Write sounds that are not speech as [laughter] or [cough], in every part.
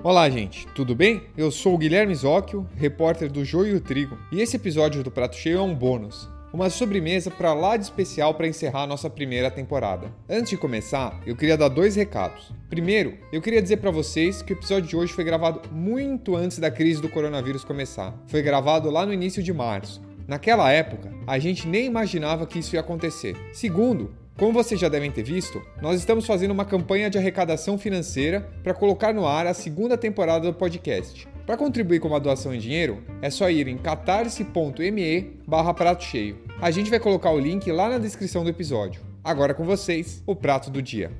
Olá, gente, tudo bem? Eu sou o Guilherme Zóquio, repórter do Joio e o Trigo, e esse episódio do Prato Cheio é um bônus. Uma sobremesa para lá de especial para encerrar nossa primeira temporada. Antes de começar, eu queria dar dois recados. Primeiro, eu queria dizer para vocês que o episódio de hoje foi gravado muito antes da crise do coronavírus começar. Foi gravado lá no início de março. Naquela época, a gente nem imaginava que isso ia acontecer. Segundo, como vocês já devem ter visto, nós estamos fazendo uma campanha de arrecadação financeira para colocar no ar a segunda temporada do podcast. Para contribuir com uma doação em dinheiro, é só ir em catarse.me barra prato cheio. A gente vai colocar o link lá na descrição do episódio. Agora com vocês, o prato do dia.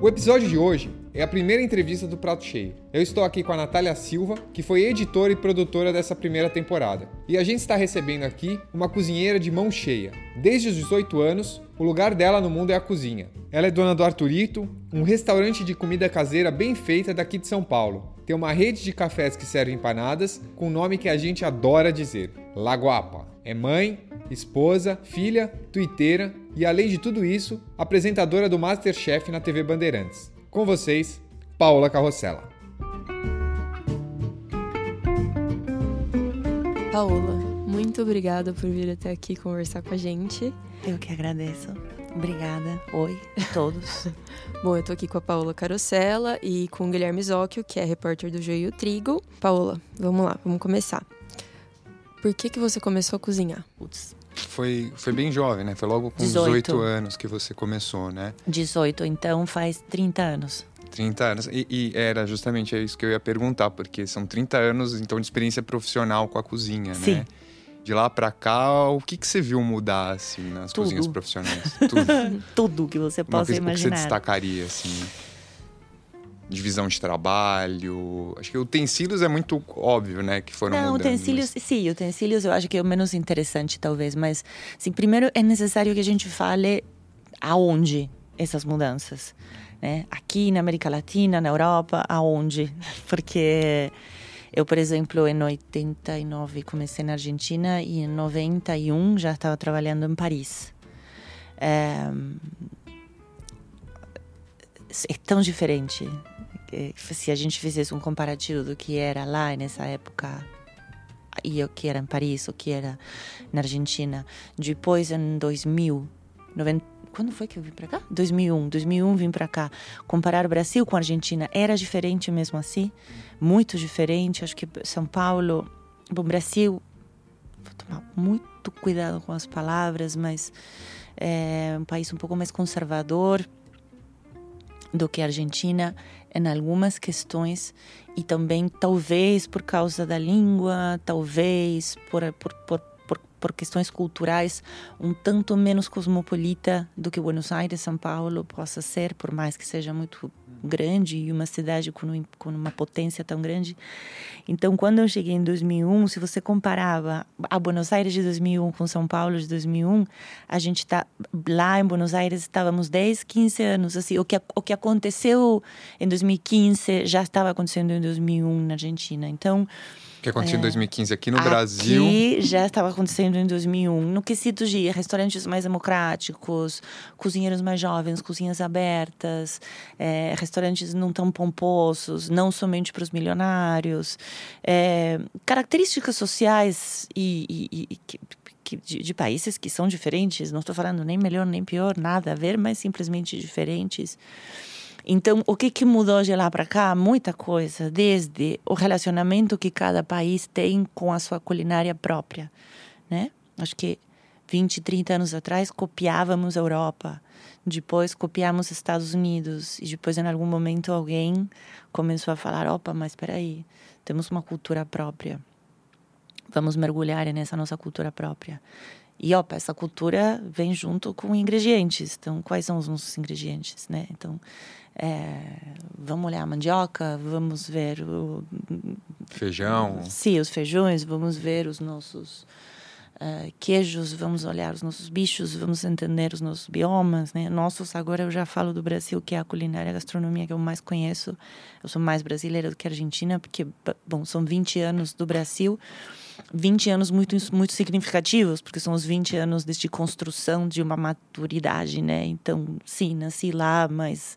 O episódio de hoje é a primeira entrevista do Prato Cheio. Eu estou aqui com a Natália Silva, que foi editora e produtora dessa primeira temporada. E a gente está recebendo aqui uma cozinheira de mão cheia. Desde os 18 anos, o lugar dela no mundo é a cozinha. Ela é dona do Arturito, um restaurante de comida caseira bem feita daqui de São Paulo. Tem uma rede de cafés que servem empanadas, com um nome que a gente adora dizer: Laguapa. É mãe, esposa, filha, tuiteira e, além de tudo isso, apresentadora do Masterchef na TV Bandeirantes. Com vocês, Paola Carrossela. Paola, muito obrigada por vir até aqui conversar com a gente. Eu que agradeço. Obrigada. Oi a todos. [laughs] Bom, eu tô aqui com a Paola Carosella e com o Guilherme Zóquio, que é repórter do Joio Trigo. Paola, vamos lá, vamos começar. Por que que você começou a cozinhar? Putz, Foi, foi bem jovem, né? Foi logo com 18. 18 anos que você começou, né? 18, então faz 30 anos. 30 anos. E, e era justamente isso que eu ia perguntar, porque são 30 anos, então, de experiência profissional com a cozinha, Sim. né? De lá pra cá, o que, que você viu mudar, assim, nas Tudo. cozinhas profissionais? Tudo. [laughs] Tudo que você Uma possa vez, o que você imaginar. destacaria, assim? Divisão de trabalho. Acho que utensílios é muito óbvio, né? Que foram Não, mudando. utensílios, sim, utensílios eu acho que é o menos interessante, talvez. Mas, sim, primeiro é necessário que a gente fale aonde essas mudanças. Né? Aqui na América Latina, na Europa, aonde? [laughs] Porque eu, por exemplo, em 89 comecei na Argentina e em 91 já estava trabalhando em Paris. É, é tão diferente. Se a gente fizesse um comparativo do que era lá nessa época e o que era em Paris, o que era na Argentina. Depois, em 2000, 90, quando foi que eu vim para cá? 2001. 2001 vim para cá. Comparar o Brasil com a Argentina era diferente mesmo assim, muito diferente. Acho que São Paulo, bom, Brasil, vou tomar muito cuidado com as palavras, mas é um país um pouco mais conservador do que a Argentina em algumas questões e também talvez por causa da língua, talvez por, por, por, por, por questões culturais um tanto menos cosmopolita do que Buenos Aires, São Paulo possa ser, por mais que seja muito grande e uma cidade com, com uma potência tão grande. Então, quando eu cheguei em 2001, se você comparava a Buenos Aires de 2001 com São Paulo de 2001, a gente tá lá em Buenos Aires estávamos 10, 15 anos assim, o que o que aconteceu em 2015 já estava acontecendo em 2001 na Argentina. Então, que aconteceu em 2015 aqui no Brasil. Aqui já estava acontecendo em 2001. No quesito de restaurantes mais democráticos, cozinheiros mais jovens, cozinhas abertas, eh, restaurantes não tão pomposos, não somente para os milionários. eh, características sociais e, e- e que- que- de, de países que são diferentes. Não estou falando nem melhor nem pior, nada a ver, mas simplesmente diferentes. Então, o que, que mudou de lá para cá? Muita coisa, desde o relacionamento que cada país tem com a sua culinária própria, né? Acho que 20, 30 anos atrás copiávamos a Europa, depois copiamos Estados Unidos e depois em algum momento alguém começou a falar, opa, mas espera aí, temos uma cultura própria. Vamos mergulhar nessa nossa cultura própria. E opa, essa cultura vem junto com ingredientes. Então, quais são os nossos ingredientes, né? Então, é, vamos olhar a mandioca, vamos ver o, Feijão. sim, os feijões, vamos ver os nossos eh, queijos, vamos olhar os nossos bichos, vamos entender os nossos biomas, né? Nossos, agora eu já falo do Brasil, que é a culinária, a gastronomia que eu mais conheço. Eu sou mais brasileira do que argentina, porque, bom, são 20 anos do Brasil, 20 anos muito, muito significativos, porque são os 20 anos de construção de uma maturidade, né? Então, sim, nasci lá, mas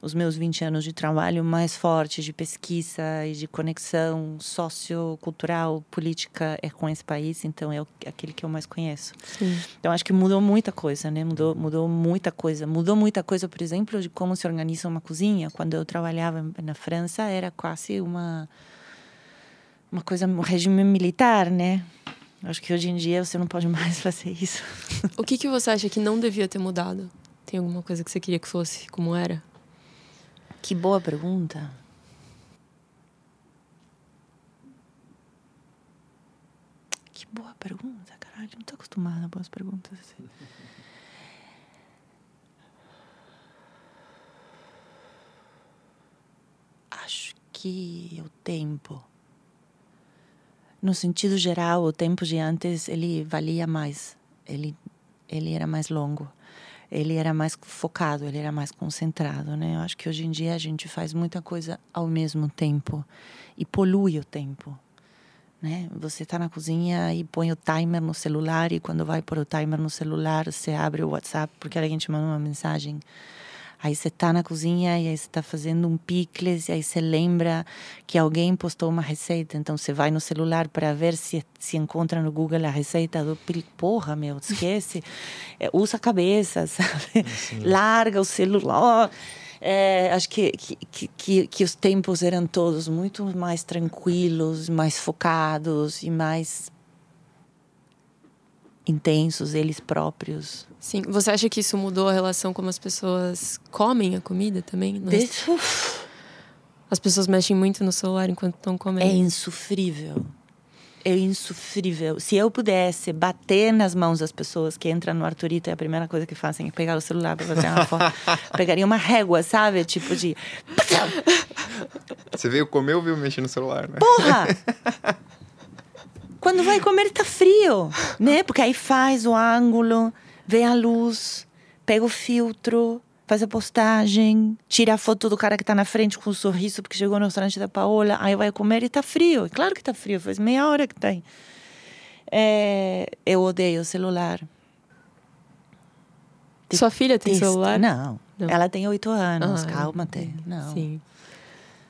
os meus 20 anos de trabalho mais fortes de pesquisa e de conexão sociocultural, política é com esse país, então é aquele que eu mais conheço. Sim. Então acho que mudou muita coisa, né? Mudou, mudou muita coisa. Mudou muita coisa, por exemplo, de como se organiza uma cozinha. Quando eu trabalhava na França, era quase uma uma coisa, um regime militar, né? Acho que hoje em dia você não pode [laughs] mais fazer isso. O que, que você acha que não devia ter mudado? Tem alguma coisa que você queria que fosse como era? Que boa pergunta. Que boa pergunta, caralho. Não tô acostumada a boas perguntas. Assim. Acho que o tempo no sentido geral, o tempo de antes ele valia mais. Ele ele era mais longo. Ele era mais focado, ele era mais concentrado, né? Eu acho que hoje em dia a gente faz muita coisa ao mesmo tempo e polui o tempo. Né? Você está na cozinha e põe o timer no celular e quando vai pôr o timer no celular, você abre o WhatsApp porque alguém te manda uma mensagem Aí você tá na cozinha e aí você tá fazendo um picles e aí você lembra que alguém postou uma receita. Então você vai no celular para ver se se encontra no Google a receita do picles. Porra, meu, esquece. [laughs] é, usa a cabeça, [laughs] sabe? Larga o celular. É, acho que, que, que, que, os tempos eram todos muito mais tranquilos, mais focados e mais intensos, eles próprios. Sim. Você acha que isso mudou a relação como as pessoas comem a comida também? Deixa... As pessoas mexem muito no celular enquanto estão comendo. É insofrível. É insofrível. Se eu pudesse bater nas mãos das pessoas que entram no Arturito, é a primeira coisa que fazem é pegar o celular para fazer uma foto. [laughs] Pegaria uma régua, sabe? Tipo de. Você veio comer ou veio mexer no celular, né? Porra! [laughs] Quando vai comer, tá frio, né? Porque aí faz o ângulo, vê a luz, pega o filtro, faz a postagem, tira a foto do cara que tá na frente com um sorriso porque chegou no restaurante da Paola, aí vai comer e tá frio. Claro que tá frio, faz meia hora que tá aí. É, eu odeio o celular. Sua filha tem celular? Não, não. Ela tem oito anos, ah, calma até. Não. Sim.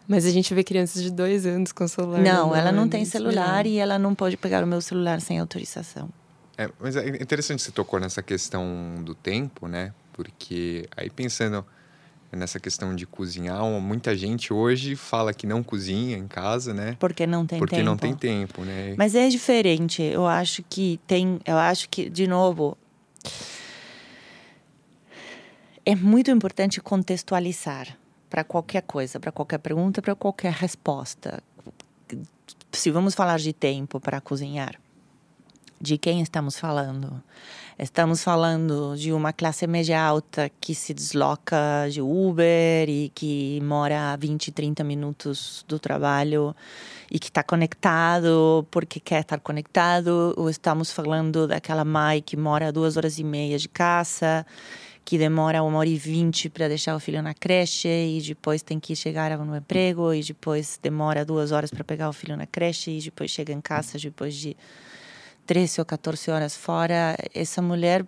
Mas a gente vê crianças de dois anos com celular. Não, ela não tem celular e ela não pode pegar o meu celular sem autorização. É, mas é interessante você tocou nessa questão do tempo, né? Porque aí pensando nessa questão de cozinhar, muita gente hoje fala que não cozinha em casa, né? Porque não tem Porque tempo. não tem tempo, né? Mas é diferente. Eu acho que tem, eu acho que de novo é muito importante contextualizar para qualquer coisa, para qualquer pergunta, para qualquer resposta. Se vamos falar de tempo para cozinhar, de quem estamos falando? Estamos falando de uma classe média alta que se desloca de Uber e que mora a 20, 30 minutos do trabalho e que está conectado porque quer estar conectado, ou estamos falando daquela mãe que mora a duas horas e meia de casa que demora uma hora e vinte para deixar o filho na creche e depois tem que chegar no emprego e depois demora duas horas para pegar o filho na creche e depois chega em casa depois de 13 ou 14 horas fora. Essa mulher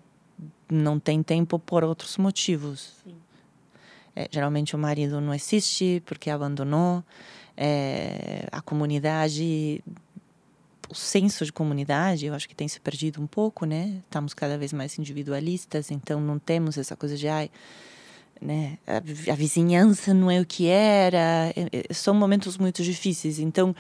não tem tempo por outros motivos. É, geralmente o marido não existe porque abandonou. É, a comunidade o senso de comunidade, eu acho que tem se perdido um pouco, né? Estamos cada vez mais individualistas, então não temos essa coisa de ai, né? A, a vizinhança não é o que era. É, é, são momentos muito difíceis. Então,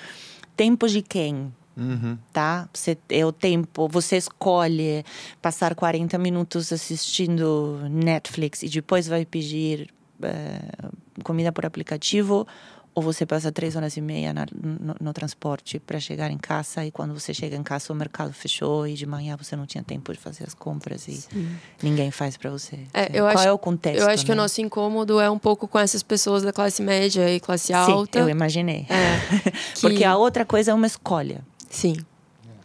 tempo de quem? Uhum. Tá? Você, é o tempo, você escolhe passar 40 minutos assistindo Netflix e depois vai pedir uh, comida por aplicativo ou você passa três horas e meia na, no, no, transporte para chegar em casa e quando você chega em casa o mercado fechou e de manhã você não tinha tempo de fazer as compras e Sim. ninguém faz para você. É, Qual acho, é o contexto? Eu acho né? que o nosso incômodo é um pouco com essas pessoas da classe média e classe alta. Sim, eu imaginei. É, [laughs] que... Porque a outra coisa é uma escolha. Sim.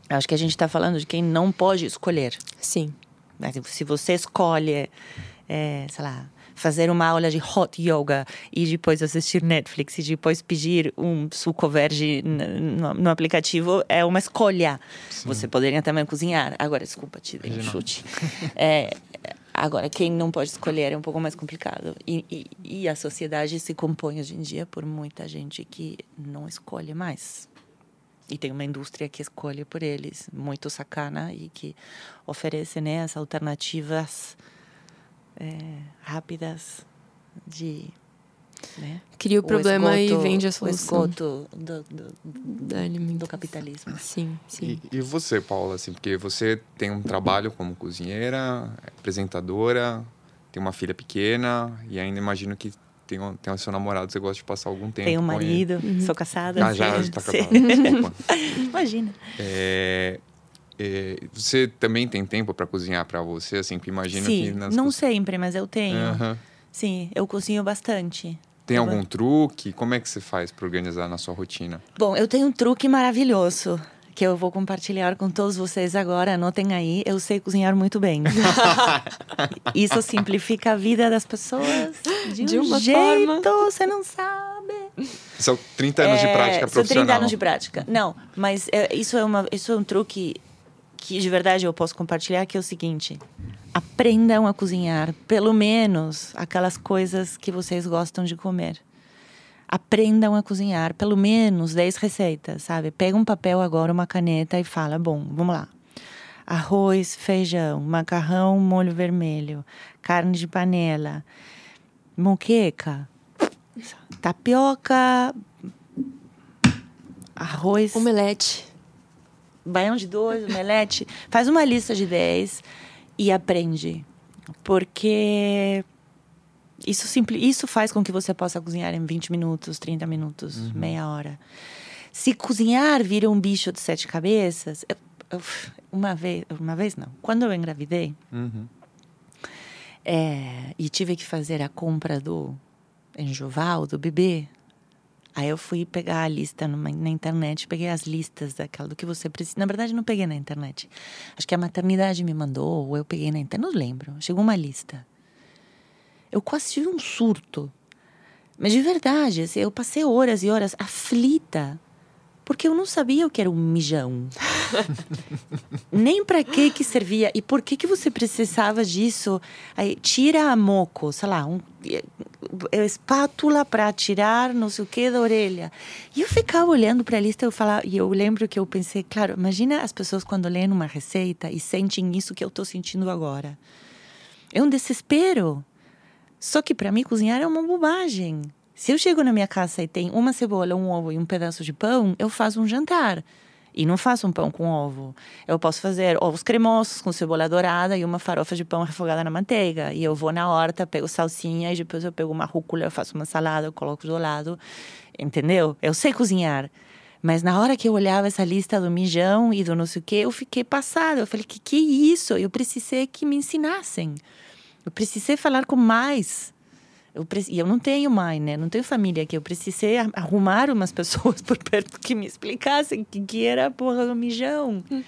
Acho que a gente está falando de quem não pode escolher. Sim. Se você escolhe, é, sei lá, fazer uma aula de hot yoga e depois assistir Netflix e depois pedir um suco verde no, no aplicativo é uma escolha. Sim. Você poderia também cozinhar. Agora, desculpa, te dei um chute. é, Agora, quem não pode escolher é um pouco mais complicado. E, e, e, a sociedade se compõe hoje em dia por muita gente que não escolhe mais. E tem uma indústria que escolhe por eles, muito sacana, e que oferece né, as alternativas é, rápidas de né? Cria o, o problema esgoto, e vende a solução. O esgoto do, do, do, do capitalismo. Sim, sim. E, e, você, Paula, assim, porque você tem um trabalho como cozinheira, apresentadora, tem uma filha pequena e ainda imagino que tem, um, tem o seu namorado, você gosta de passar algum tempo Tenho um marido, uhum. sou casada. Ah, já está [laughs] casada, [laughs] Imagina. É, você também tem tempo para cozinhar para você, assim, que imagino Sim, que... Nas não sempre, mas eu tenho. Uhum. Sim, eu cozinho bastante. Tem algum truque? Como é que você faz para organizar na sua rotina? Bom, eu tenho um truque maravilhoso que eu vou compartilhar com todos vocês agora. Anotem aí, eu sei cozinhar muito bem. [laughs] Isso simplifica a vida das pessoas de, de um uma jeito, forma. você não sabe. São 30 anos é, de prática profissional. São 30 anos de prática. Não, mas é, isso, é uma, isso é um truque que de verdade eu posso compartilhar, que é o seguinte aprendam a cozinhar, pelo menos aquelas coisas que vocês gostam de comer. Aprendam a cozinhar, pelo menos 10 receitas, sabe? Pega um papel agora, uma caneta e fala: bom, vamos lá. Arroz, feijão, macarrão, molho vermelho, carne de panela, moqueca, tapioca, arroz. Omelete. Baião de dois, omelete. Faz uma lista de 10 e aprende. Porque isso, simples, isso faz com que você possa cozinhar em 20 minutos, 30 minutos, uhum. meia hora. Se cozinhar vira um bicho de sete cabeças, eu, eu, uma vez, uma vez não. Quando eu engravidei uhum. é, e tive que fazer a compra do enjoval do bebê, Aí eu fui pegar a lista numa, na internet, peguei as listas daquela do que você precisa. Na verdade, não peguei na internet. Acho que a maternidade me mandou, ou eu peguei na internet, não lembro. Chegou uma lista. Eu quase tive um surto. Mas de verdade, assim, eu passei horas e horas aflita porque eu não sabia o que era um mijão. [laughs] Nem para que que servia e por que que você precisava disso. Aí, tira a moco, sei lá, um, é, espátula para tirar não sei o que da orelha. E eu ficava olhando para a lista eu falava, e eu lembro que eu pensei, claro, imagina as pessoas quando leem uma receita e sentem isso que eu estou sentindo agora. É um desespero. Só que para mim cozinhar é uma bobagem. Se eu chego na minha casa e tem uma cebola, um ovo e um pedaço de pão, eu faço um jantar. E não faço um pão com ovo. Eu posso fazer ovos cremosos com cebola dourada e uma farofa de pão refogada na manteiga. E eu vou na horta, pego salsinha e depois eu pego uma rúcula, eu faço uma salada, eu coloco do lado. Entendeu? Eu sei cozinhar. Mas na hora que eu olhava essa lista do mijão e do não sei o quê, eu fiquei passada. Eu falei, que que é isso? Eu precisei que me ensinassem. Eu precisei falar com mais eu, e eu não tenho mãe, né? Não tenho família aqui. Eu precisei arrumar umas [laughs] pessoas por perto que me explicassem o que, que era porra do mijão. Hum.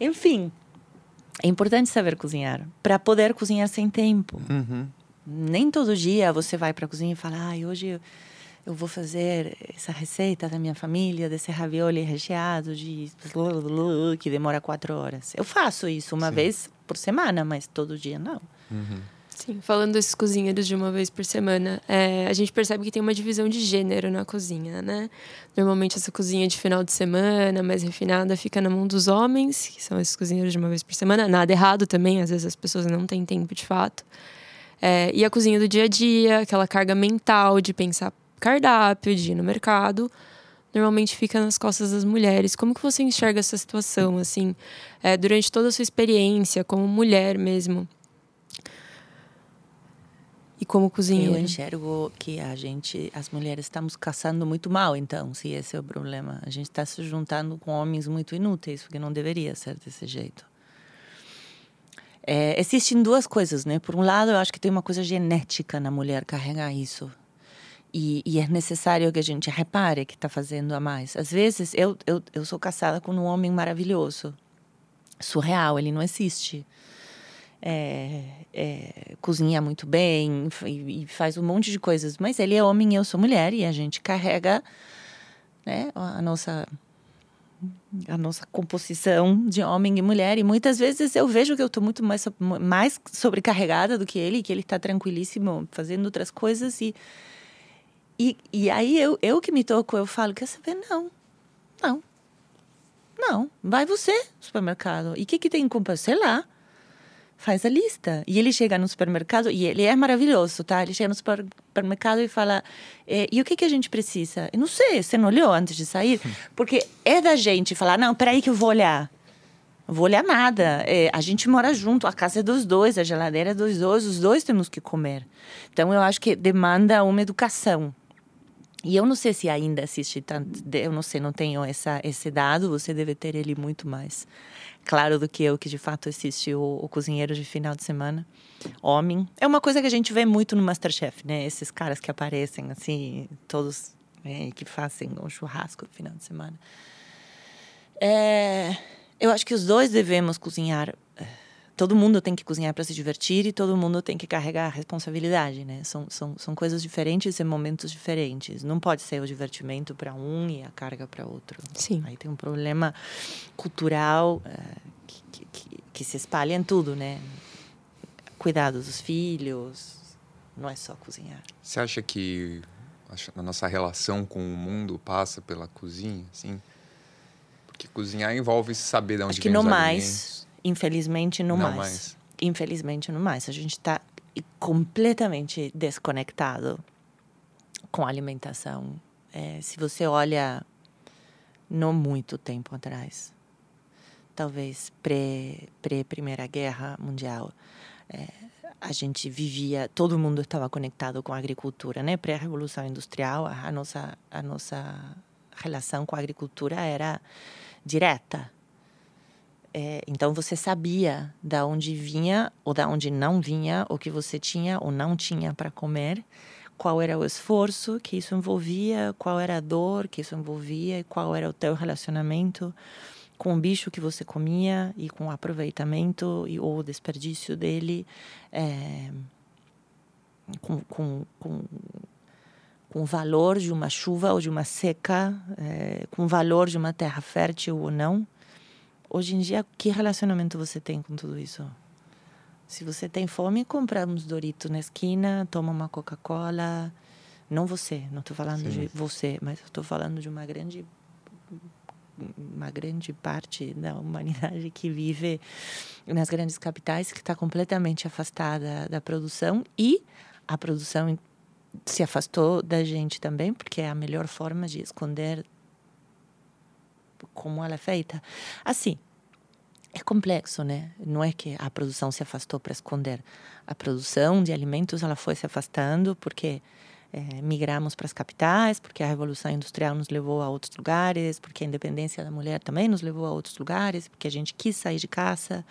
Enfim, é importante saber cozinhar para poder cozinhar sem tempo. Uhum. Nem todo dia você vai para a cozinha e fala: ah, hoje eu, eu vou fazer essa receita da minha família, desse ravioli recheado de que demora quatro horas. Eu faço isso uma Sim. vez por semana, mas todo dia não. Uhum. Sim, falando desses cozinheiros de uma vez por semana, é, a gente percebe que tem uma divisão de gênero na cozinha, né? Normalmente essa cozinha de final de semana, mais refinada, fica na mão dos homens, que são esses cozinheiros de uma vez por semana. Nada errado também, às vezes as pessoas não têm tempo de fato. É, e a cozinha do dia a dia, aquela carga mental de pensar cardápio, de ir no mercado, normalmente fica nas costas das mulheres. Como que você enxerga essa situação, assim, é, durante toda a sua experiência como mulher mesmo? E como cozinheira. Eu enxergo que a gente, as mulheres, estamos caçando muito mal, então, se esse é o problema. A gente está se juntando com homens muito inúteis, porque não deveria ser desse jeito. É, existem duas coisas, né? Por um lado, eu acho que tem uma coisa genética na mulher carregar isso. E, e é necessário que a gente repare que está fazendo a mais. Às vezes, eu, eu, eu sou casada com um homem maravilhoso. Surreal, ele não existe é, é, cozinha muito bem e, e, faz um monte de coisas. Mas ele é homem e eu sou mulher e a gente carrega né, a nossa a nossa composição de homem e mulher. E muitas vezes eu vejo que eu estou muito mais, mais sobrecarregada do que ele, que ele está tranquilíssimo fazendo outras coisas. E, e, e aí eu, eu que me toco, eu falo: quer saber? Não, não, não. Vai você supermercado. E o que, que tem culpa? Sei lá faz a lista. E ele chega no supermercado, e ele é maravilhoso, tá? Ele chega no supermercado e fala: eh, e o que, que a gente precisa? Eu não sei, você não olhou antes de sair? [laughs] Porque é da gente falar: não, peraí que eu vou olhar. Vou olhar nada. É, a gente mora junto, a casa é dos dois, a geladeira é dos dois, os dois temos que comer. Então eu acho que demanda uma educação. E eu não sei se ainda existe tanto, eu não sei, não tenho essa, esse dado, você deve ter ele muito mais claro do que eu, que de fato assiste o, o cozinheiro de final de semana. Homem. É uma coisa que a gente vê muito no Masterchef, né? Esses caras que aparecem assim, todos né, que fazem o churrasco no final de semana. É, eu acho que os dois devemos cozinhar todo mundo tem que cozinhar para se divertir e todo mundo tem que carregar a responsabilidade, né? São, são, são coisas diferentes em momentos diferentes. Não pode ser o divertimento para um e a carga para outro. Sim. Aí tem um problema cultural uh, que, que, que, se espalha em tudo, né? Cuidado dos filhos, não é só cozinhar. Você acha que a nossa relação com o mundo passa pela cozinha, assim? Porque cozinhar envolve saber de onde Acho que vem não os mais. alimentos. Infelizmente, não, Não mais. mais. Infelizmente, não mais. A gente está completamente desconectado com a alimentação. É, se você olha, não muito tempo atrás, talvez pré, pré Primeira Guerra Mundial, é, a gente vivia, todo mundo estava conectado com a agricultura, né? Pré Revolução Industrial, a nossa a nossa relação com a agricultura era direta. É, então você sabia da onde vinha ou da onde não vinha, o que você tinha ou não tinha para comer, qual era o esforço que isso envolvia, qual era a dor que isso envolvia e qual era o teu relacionamento com o bicho que você comia e com o aproveitamento e ou o desperdício dele, é, com, com, com com o valor de uma chuva ou de uma seca, é, com o valor de uma terra fértil ou não. Hoje em dia, que relacionamento você tem com tudo isso? Se você tem fome, compra uns Doritos na esquina, toma uma Coca-Cola. Não você, não estou falando Sim. de você, mas estou falando de uma grande uma grande parte da humanidade que vive nas grandes capitais que está completamente afastada da produção e a produção se afastou da gente também porque é a melhor forma de esconder como ela é feita. Assim, é complexo, né? Não é que a produção se afastou para esconder. A produção de alimentos ela foi se afastando porque é, migramos para as capitais, porque a revolução industrial nos levou a outros lugares, porque a independência da mulher também nos levou a outros lugares, porque a gente quis sair de casa.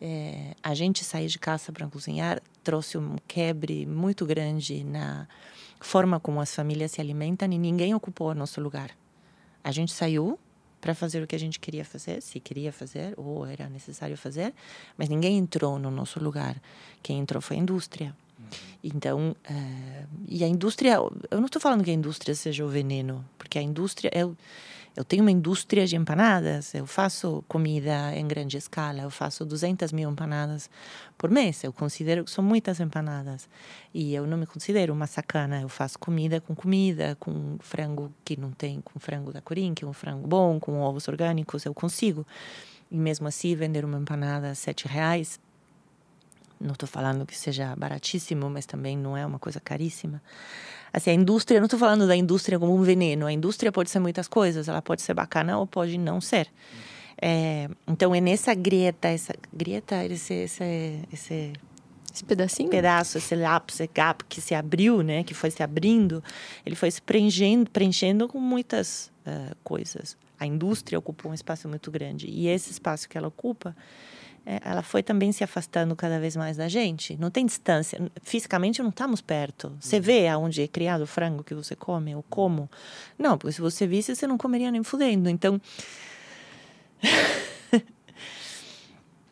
É, a gente sair de casa para cozinhar trouxe um quebre muito grande na forma como as famílias se alimentam e ninguém ocupou nosso lugar. A gente saiu para fazer o que a gente queria fazer, se queria fazer ou era necessário fazer, mas ninguém entrou no nosso lugar. Quem entrou foi a indústria. Então, uh, e a indústria, eu não estou falando que a indústria seja o veneno, porque a indústria, eu, eu tenho uma indústria de empanadas, eu faço comida em grande escala, eu faço 200 mil empanadas por mês, eu considero que são muitas empanadas. E eu não me considero uma sacana, eu faço comida com comida, com frango que não tem, com frango da que é um frango bom, com ovos orgânicos, eu consigo. E mesmo assim, vender uma empanada a sete reais não estou falando que seja baratíssimo, mas também não é uma coisa caríssima. Assim, a indústria, não estou falando da indústria como um veneno. A indústria pode ser muitas coisas. Ela pode ser bacana ou pode não ser. É, então, é nessa grieta, essa grieta, esse, esse, esse esse pedacinho? pedaço, esse lapso, esse gap que se abriu, né, que foi se abrindo, ele foi se preenchendo, preenchendo com muitas uh, coisas. A indústria ocupou um espaço muito grande e esse espaço que ela ocupa ela foi também se afastando cada vez mais da gente. Não tem distância. Fisicamente não estamos perto. Você vê aonde é criado o frango que você come, ou como. Não, porque se você visse, você não comeria nem fudendo. Então. [laughs]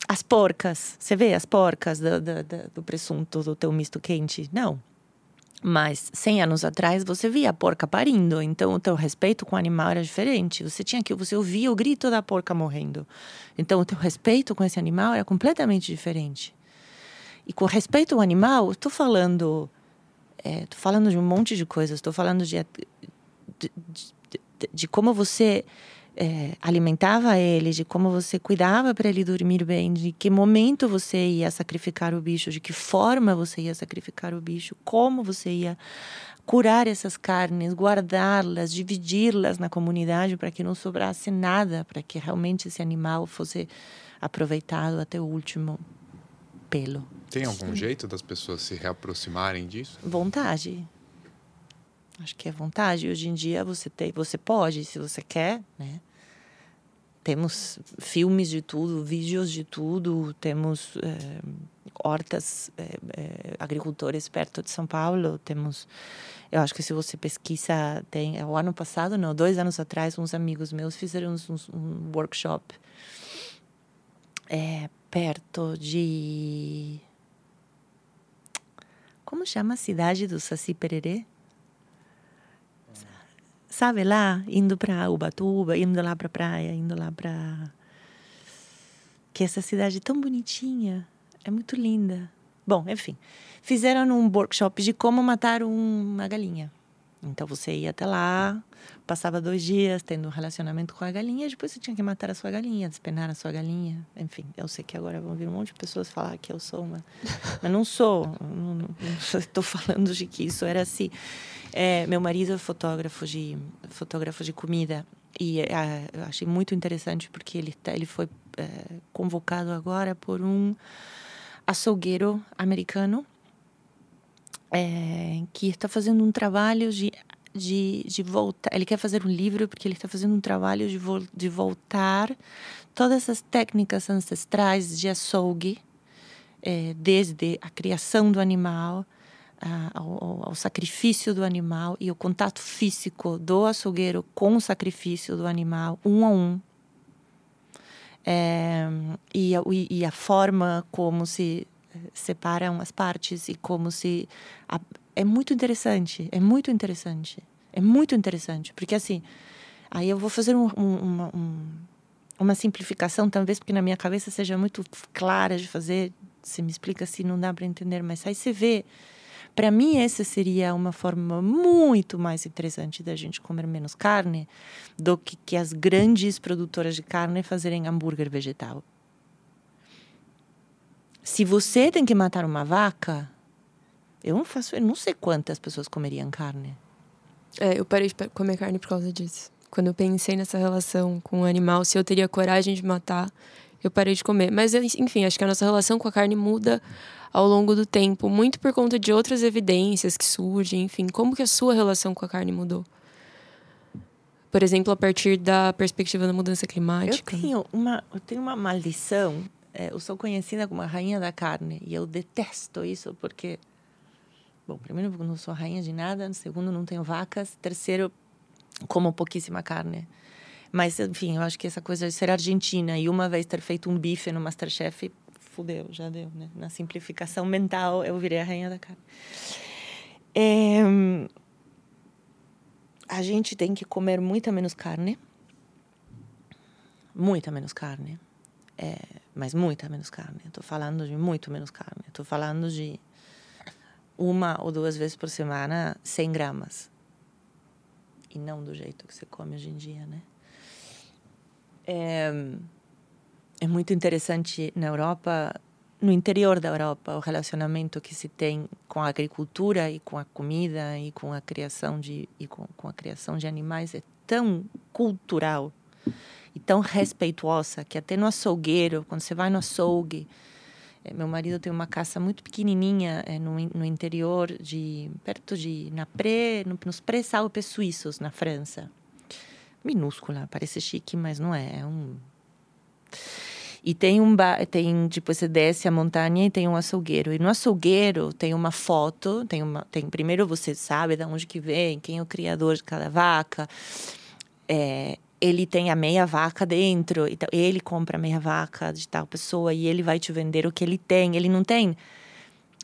as porcas. Você vê as porcas do, do, do presunto do teu misto quente? Não. Mas 100 anos atrás você via a porca parindo, então o teu respeito com o animal era diferente. Você tinha que você ouvia o grito da porca morrendo. Então o teu respeito com esse animal era completamente diferente. E com respeito ao animal, estou falando é, falando de um monte de coisas. Estou falando de, de, de, de, como você é, alimentava ele, de como você cuidava para ele dormir bem, de que momento você ia sacrificar o bicho, de que forma você ia sacrificar o bicho, como você ia curar essas carnes, guardá-las, dividi-las na comunidade para que não sobrasse nada, para que realmente esse animal fosse aproveitado até o último pelo. Tem algum Sim. jeito das pessoas se reaproximarem disso? Vontade. Acho que é vontade. Hoje em dia você tem, você pode, se você quer, né? Temos filmes de tudo, vídeos de tudo, temos é, hortas, é, é, agricultores perto de São Paulo, temos, eu acho que se você pesquisa, tem, o ano passado, não, dois anos atrás, uns amigos meus fizeram um, um workshop perto de, como chama a cidade do Saci Pererê? Sabe, lá, indo para Ubatuba, indo lá para praia, indo lá para. Que essa cidade é tão bonitinha, é muito linda. Bom, enfim, fizeram um workshop de como matar uma galinha. Então você ia até lá, passava dois dias tendo um relacionamento com a galinha, depois você tinha que matar a sua galinha, despenar a sua galinha. Enfim, eu sei que agora vão vir um monte de pessoas falar que eu sou uma. [laughs] Mas não sou. Estou falando de que isso era assim. É, meu marido é fotógrafo de, fotógrafo de comida e é, eu achei muito interessante porque ele, tá, ele foi é, convocado agora por um açougueiro americano é, que está fazendo um trabalho de, de, de voltar. Ele quer fazer um livro porque ele está fazendo um trabalho de, vo, de voltar todas essas técnicas ancestrais de açougue, é, desde a criação do animal ao, ao, sacrifício do animal e o contato físico do açougueiro com o sacrifício do animal, um a um. É, e, a, e a forma como se separam as partes e como se. A, é muito interessante, é muito interessante. É muito interessante, porque assim. Aí eu vou fazer um, um, uma, um, uma simplificação, talvez porque na minha cabeça seja muito clara de fazer. Você me explica se não dá para entender, mas aí você vê para mim, essa seria uma forma muito mais interessante da gente comer menos carne do que, que as grandes produtoras de carne fazerem hambúrguer vegetal. Se você tem que matar uma vaca, eu não faço, eu não sei quantas pessoas comeriam carne. É, eu parei de comer carne por causa disso. Quando eu pensei nessa relação com o animal, se eu teria coragem de matar, eu parei de comer. Mas, enfim, acho que a nossa relação com a carne muda ao longo do tempo, muito por conta de outras evidências que surgem, enfim, como que a sua relação com a carne mudou? Por exemplo, a partir da perspectiva da mudança climática. Eu tenho uma, eu tenho uma maldição. É, eu sou conhecida como a rainha da carne e eu detesto isso porque, bom, primeiro não sou rainha de nada, segundo não tenho vacas, terceiro como pouquíssima carne. Mas, enfim, eu acho que essa coisa de ser argentina e uma vez ter feito um bife no Masterchef fudeu, já deu, né? Na simplificação mental, eu virei a rainha da carne. É, a gente tem que comer muita menos carne. Muita menos carne. É, mas muita menos carne. Estou falando de muito menos carne. Estou falando de uma ou duas vezes por semana, 100 gramas. E não do jeito que você come hoje em dia, né? É, é muito interessante na Europa, no interior da Europa, o relacionamento que se tem com a agricultura e com a comida e com a criação de e com, com a criação de animais é tão cultural e tão respeituosa que até no açougueiro, quando você vai no açougue, é, meu marido tem uma casa muito pequenininha é, no, no interior de perto de na pré, no, nos pré-Alpes suíços na França, minúscula, parece chique, mas não é, é um e tem um ba tem depois você desce a montanha e tem um açougueiro. E no açougueiro tem uma foto, tem uma tem primeiro você sabe de onde que vem, quem é o criador de cada vaca. É, ele tem a meia vaca dentro, então ele compra a meia vaca de tal pessoa e ele vai te vender o que ele tem. Ele não tem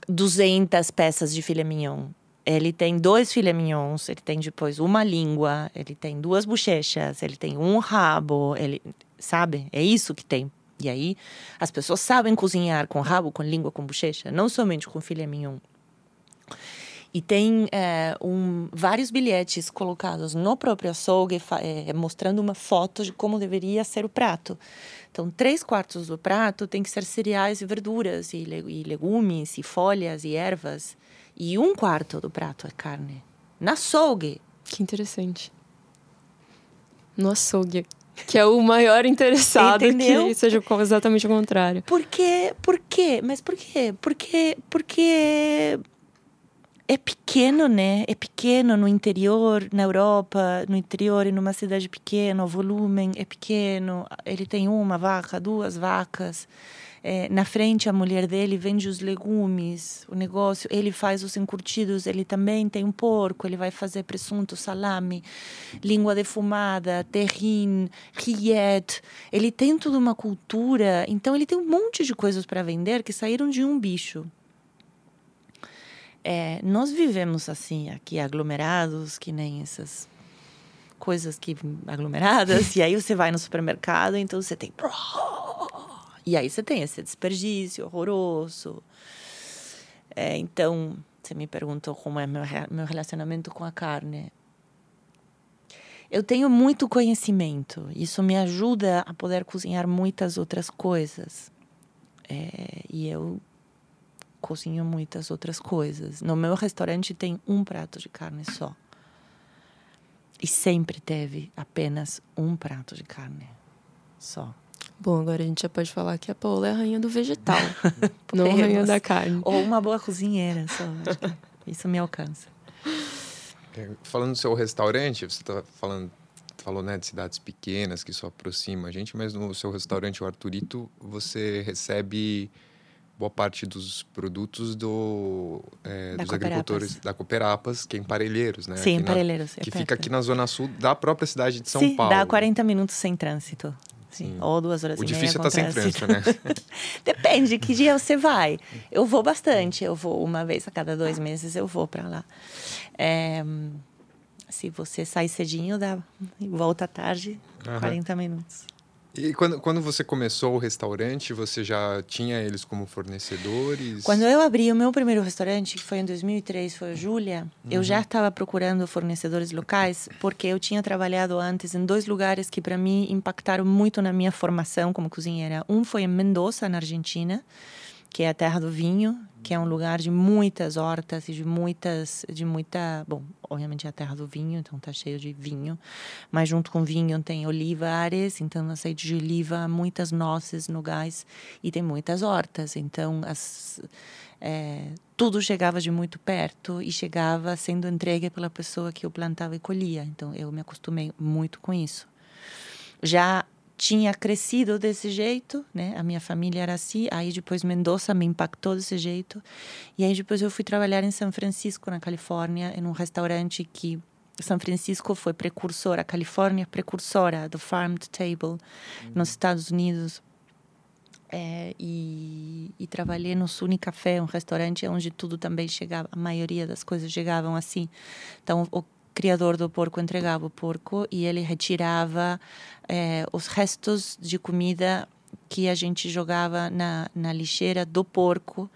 200 peças de filé mignon. Ele tem dois filé mignons, ele tem depois uma língua, ele tem duas bochechas, ele tem um rabo, ele sabe? É isso que tem. E aí as pessoas sabem cozinhar com rabo, com língua, com bochecha, não somente com filé mignon. E tem é, um, vários bilhetes colocados no próprio açougue, é, mostrando uma foto de como deveria ser o prato. Então, três quartos do prato tem que ser cereais e verduras, e, e legumes, e folhas, e ervas. E um quarto do prato é carne. Na açougue. Que interessante. No açougue. Que é o maior [laughs] interessado Entendeu? que seja exatamente o contrário. Por quê? Por quê? Mas por quê? Porque, porque é pequeno, né? É pequeno no interior, na Europa, no interior, e numa cidade pequena, o volume é pequeno. Ele tem uma vaca, duas vacas. É, na frente, a mulher dele vende os legumes, o negócio. Ele faz os encurtidos, ele também tem um porco, ele vai fazer presunto, salame, língua defumada, terrine, rillette. Ele tem toda uma cultura, então ele tem um monte de coisas para vender que saíram de um bicho. É, nós vivemos assim, aqui aglomerados, que nem essas coisas que aglomeradas, [laughs] e aí você vai no supermercado, então você tem. E aí você tem esse desperdício horroroso. É, então, você me perguntou como é meu, meu relacionamento com a carne. Eu tenho muito conhecimento, isso me ajuda a poder cozinhar muitas outras coisas. É, e eu cozinho muitas outras coisas. No meu restaurante tem um prato de carne só. E sempre teve apenas um prato de carne só. Bom, agora a gente já pode falar que a Paula é a rainha do vegetal, [laughs] não a rainha da carne. Ou uma boa cozinheira, só. Isso me alcança. É, falando do seu restaurante, você está falando falou né, de cidades pequenas que só aproximam a gente, mas no seu restaurante, o Arturito, você recebe boa parte dos produtos do, é, dos agricultores da Cooperapas, que é em Parelheiros, né? Sim, Parelheiros. É que fica aqui na zona sul da própria cidade de São Sim, Paulo. dá 40 minutos sem trânsito. Sim. Ou duas horas o e meia. O difícil é estar tá sem trânsito, né? [laughs] Depende, que dia você vai. Eu vou bastante, eu vou uma vez a cada dois meses, eu vou para lá. É, se você sai cedinho, dá volta à tarde, uhum. 40 minutos. E quando, quando você começou o restaurante, você já tinha eles como fornecedores? Quando eu abri o meu primeiro restaurante, que foi em 2003, foi a Júlia, uhum. eu já estava procurando fornecedores locais, porque eu tinha trabalhado antes em dois lugares que para mim impactaram muito na minha formação como cozinheira. Um foi em Mendoza, na Argentina, que é a terra do vinho, que é um lugar de muitas hortas e de muitas de muita, bom, obviamente é a terra do vinho, então tá cheio de vinho, mas junto com vinho tem olivares, então azeite de oliva, muitas noces no gás e tem muitas hortas, então as é, tudo chegava de muito perto e chegava sendo entregue pela pessoa que eu plantava e colhia, então eu me acostumei muito com isso. Já tinha crescido desse jeito, né? A minha família era assim. Aí depois Mendoza me impactou desse jeito. E aí depois eu fui trabalhar em São Francisco, na Califórnia, em um restaurante que São Francisco foi precursora, a Califórnia precursora do farm to table uhum. nos Estados Unidos. É, e, e, trabalhei no Suni Café, um restaurante onde tudo também chegava, a maioria das coisas chegavam assim. Então, o criador do porco entregava o porco e ele retirava é, os restos de comida que a gente jogava na, na lixeira do porco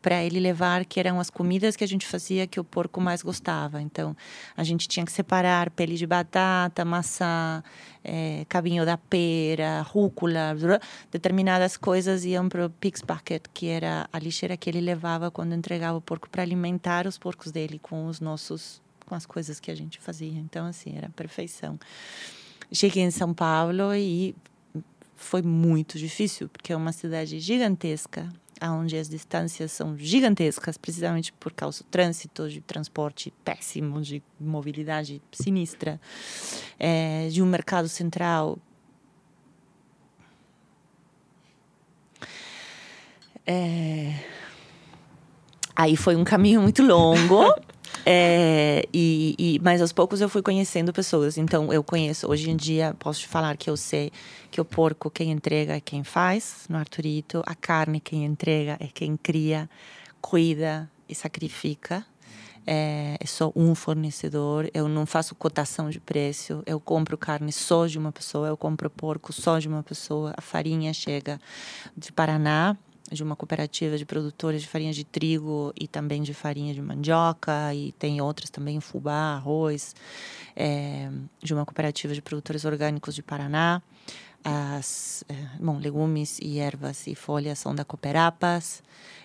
para ele levar, que eram as comidas que a gente fazia que o porco mais gostava. Então, a gente tinha que separar pele de batata, maçã, é, cabinho da pera, rúcula, determinadas coisas iam para o pig's bucket, que era a lixeira que ele levava quando entregava o porco para alimentar os porcos dele com os nossos com as coisas que a gente fazia. Então, assim, era perfeição. Cheguei em São Paulo e foi muito difícil, porque é uma cidade gigantesca, onde as distâncias são gigantescas, precisamente por causa do trânsito, de transporte péssimo, de mobilidade sinistra, é, de um mercado central. É... Aí foi um caminho muito longo. [laughs] É, e, e, mas aos poucos eu fui conhecendo pessoas. Então eu conheço, hoje em dia, posso te falar que eu sei que o porco quem entrega é quem faz no Arturito, a carne quem entrega é quem cria, cuida e sacrifica. é, é só um fornecedor. Eu não faço cotação de preço. Eu compro carne só de uma pessoa. Eu compro porco só de uma pessoa. A farinha chega de Paraná, de uma cooperativa de produtores de farinha de trigo e também de farinha de mandioca e tem outras também fubá, arroz, é, de uma cooperativa de produtores orgânicos de Paraná. As é, bom, legumes e ervas e folhas são da Cooperapas.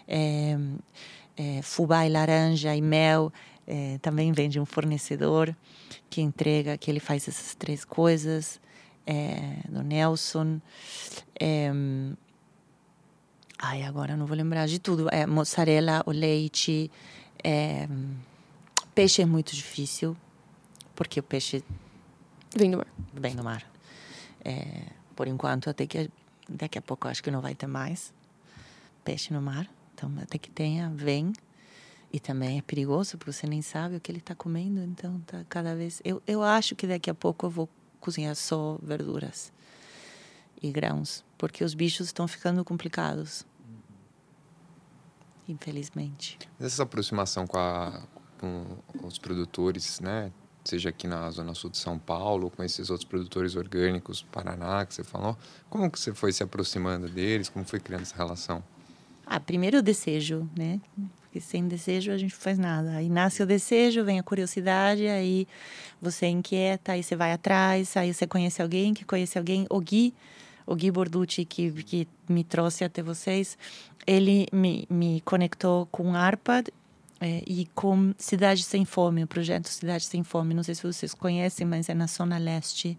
É, é, fubá e laranja e mel é, também vem de um fornecedor que entrega, que ele faz essas três coisas, é, do Nelson. É, ai, agora não vou lembrar de tudo. É, mozzarella, o leite. É, peixe é muito difícil, porque o peixe vem do mar. Vem do mar. É, por enquanto, até que daqui a pouco acho que não vai ter mais peixe no mar. Então, até que tenha, vem. E também é perigoso, porque você nem sabe o que ele está comendo. Então, tá cada vez. Eu, eu acho que daqui a pouco eu vou cozinhar só verduras e grãos, porque os bichos estão ficando complicados. Infelizmente. Essa aproximação com, a, com os produtores, né? Seja aqui na Zona Sul de São Paulo, com esses outros produtores orgânicos, Paraná, que você falou. Como que você foi se aproximando deles? Como foi criando essa relação? Ah, primeiro o desejo, né? Porque sem desejo a gente não faz nada. Aí nasce o desejo, vem a curiosidade, aí você inquieta, aí você vai atrás, aí você conhece alguém que conhece alguém. O Gui, o Gui Borducci, que, que me trouxe até vocês, ele me, me conectou com Arpad é, e com Cidade Sem Fome, o projeto Cidade Sem Fome. Não sei se vocês conhecem, mas é na Zona Leste.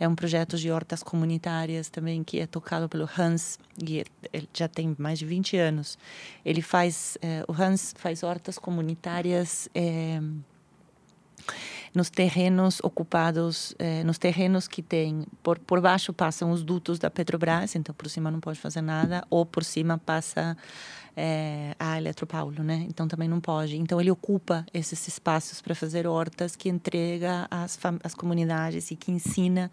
É um projeto de hortas comunitárias também que é tocado pelo Hans, e ele já tem mais de 20 anos. Ele faz, é, o Hans faz hortas comunitárias. É, nos terrenos ocupados, eh, nos terrenos que tem por por baixo passam os dutos da Petrobras, então por cima não pode fazer nada, ou por cima passa é, a Eletropaulo, né? Então também não pode. Então ele ocupa esses espaços para fazer hortas que entrega às, às comunidades e que ensina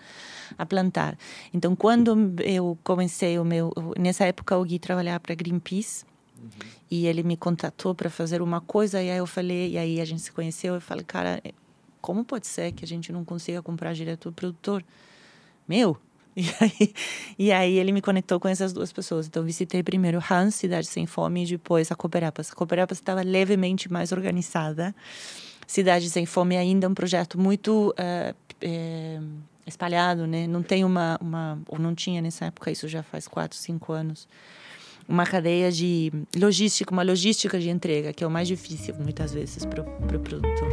a plantar. Então quando eu comecei o meu, nessa época o Gui trabalhava para Greenpeace. Uhum. E ele me contatou para fazer uma coisa, e aí eu falei, e aí a gente se conheceu, eu falei, cara, como pode ser que a gente não consiga comprar direto do produtor? Meu, [laughs] e aí, e aí ele me conectou com essas duas pessoas. Então visitei primeiro Hans, Cidade Sem Fome, e depois a Cooperapas. A Cooperapas estava levemente mais organizada. Cidade Sem Fome ainda é um projeto muito é, é, espalhado, né? Não tem uma, uma... Ou não tinha nessa época, isso já faz quatro, cinco anos. Uma cadeia de logística, uma logística de entrega, que é o mais difícil, muitas vezes, para o pro produtor.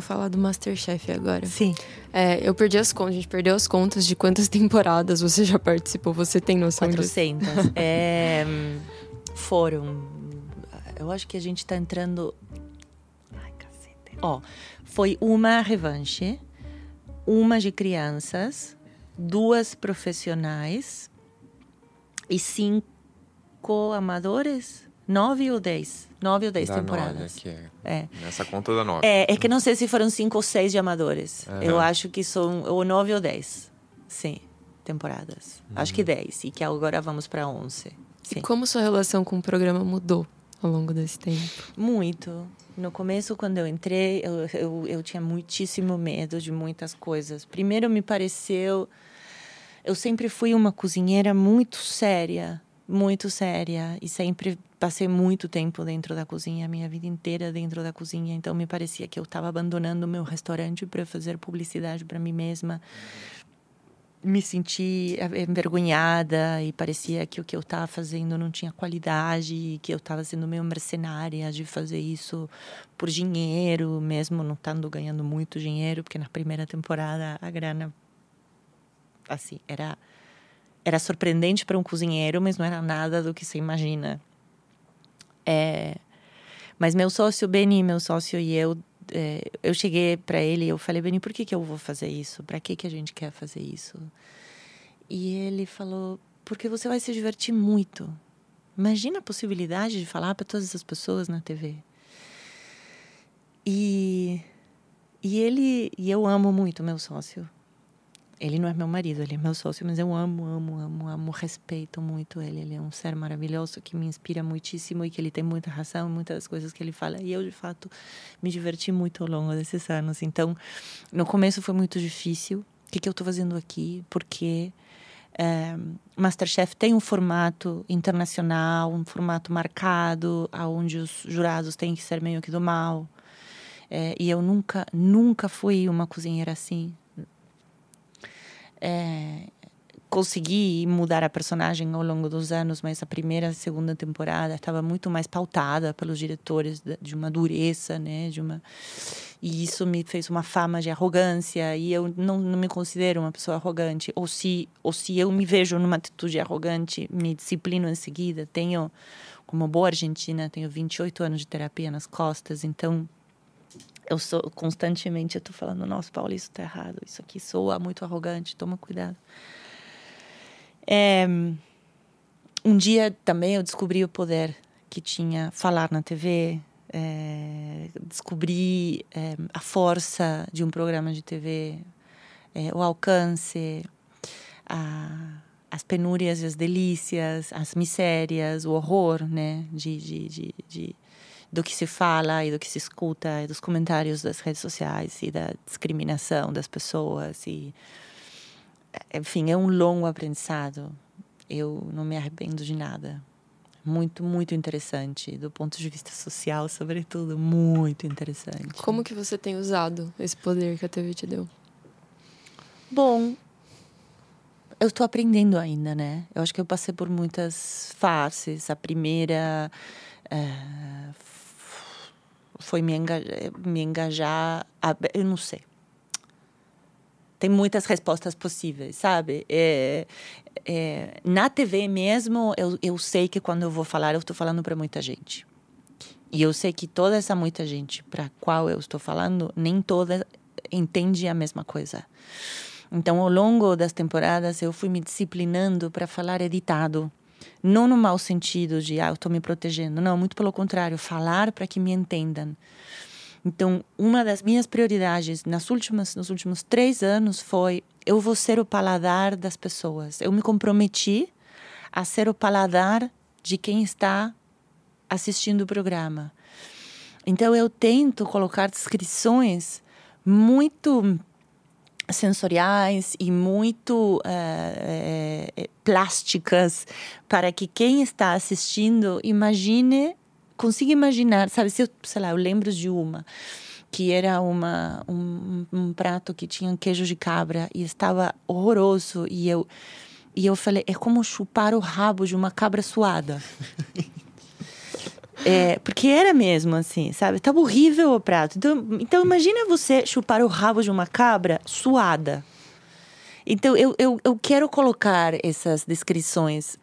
vamos falar do Masterchef agora. Sim. É, eu perdi as contas, a gente perdeu as contas de quantas [laughs] temporadas você já participou. Você tem noção 400. disso? [laughs] é, foram. Eu acho que a gente está entrando. Ai, cacete. Ó, foi uma revanche, uma de crianças, duas profissionais e cinco amadores nove ou dez. Nove ou dez da temporadas. Nove, é, é. Nessa conta da nove. É, é que não sei se foram cinco ou seis de amadores. Uhum. Eu acho que são ou nove ou dez. Sim, temporadas. Uhum. Acho que dez. E que agora vamos para onze. Sim. E como sua relação com o programa mudou ao longo desse tempo? Muito. No começo, quando eu entrei, eu, eu, eu tinha muitíssimo medo de muitas coisas. Primeiro, me pareceu. Eu sempre fui uma cozinheira muito séria muito séria e sempre passei muito tempo dentro da cozinha, a minha vida inteira dentro da cozinha, então me parecia que eu estava abandonando o meu restaurante para fazer publicidade para mim mesma. Me senti envergonhada e parecia que o que eu estava fazendo não tinha qualidade, que eu estava sendo meio mercenária de fazer isso por dinheiro, mesmo não estando ganhando muito dinheiro, porque na primeira temporada a grana assim, era era surpreendente para um cozinheiro, mas não era nada do que você imagina. É, mas meu sócio Beni, meu sócio e eu, é, eu cheguei para ele e eu falei, Beni, por que, que eu vou fazer isso? Para que, que a gente quer fazer isso? E ele falou, porque você vai se divertir muito. Imagina a possibilidade de falar para todas essas pessoas na TV. E, e ele, e eu amo muito meu sócio. Ele não é meu marido, ele é meu sócio, mas eu amo, amo, amo, amo, respeito muito ele. Ele é um ser maravilhoso que me inspira muitíssimo e que ele tem muita razão em muitas das coisas que ele fala. E eu, de fato, me diverti muito ao longo desses anos. Então, no começo foi muito difícil. O que, que eu estou fazendo aqui? Porque é, Masterchef tem um formato internacional, um formato marcado, onde os jurados têm que ser meio que do mal. É, e eu nunca, nunca fui uma cozinheira assim é, consegui mudar a personagem ao longo dos anos, mas a primeira e segunda temporada estava muito mais pautada pelos diretores de uma dureza, né, de uma e isso me fez uma fama de arrogância e eu não, não me considero uma pessoa arrogante ou se ou se eu me vejo numa atitude arrogante, me disciplino em seguida. Tenho como boa argentina, tenho 28 anos de terapia nas costas, então eu sou constantemente eu tô falando, nossa, Paulo, isso tá errado, isso aqui soa muito arrogante, toma cuidado. É, um dia também eu descobri o poder que tinha falar na TV, é, descobri é, a força de um programa de TV, o alcance, a, as penúrias e as delícias, as misérias, o horror, né, de, de, de, de do que se fala e do que se escuta e dos comentários das redes sociais e da discriminação das pessoas e enfim é um longo aprendizado. Eu não me arrependo de nada. Muito muito interessante do ponto de vista social sobretudo muito interessante. Como que você tem usado esse poder que a TV te deu? Bom eu estou aprendendo ainda né? Eu acho que eu passei por muitas fases a primeira uh, foi me engajar, me engajar eu não sei. Tem muitas respostas possíveis, sabe? É, é, na TV mesmo, eu, eu sei que quando eu vou falar, eu estou falando para muita gente. E eu sei que toda essa muita gente para qual eu estou falando, nem toda entende a mesma coisa. Então, ao longo das temporadas, eu fui me disciplinando para falar editado não no mau sentido de, ah, eu estou me protegendo. Não, muito pelo contrário, falar para que me entendam. Então, uma das minhas prioridades nas últimas, nos últimos três anos foi: eu vou ser o paladar das pessoas. Eu me comprometi a ser o paladar de quem está assistindo o programa. Então, eu tento colocar descrições muito sensoriais e muito uh, plásticas para que quem está assistindo imagine, consiga imaginar, sabe, se eu, sei lá, eu lembro de uma que era uma um, um prato que tinha queijo de cabra e estava horroroso e eu e eu falei é como chupar o rabo de uma cabra suada [laughs] É, porque era mesmo assim, sabe? Tava horrível o prato. Então, então imagina você chupar o rabo de uma cabra suada. Então eu, eu, eu quero colocar essas descrições.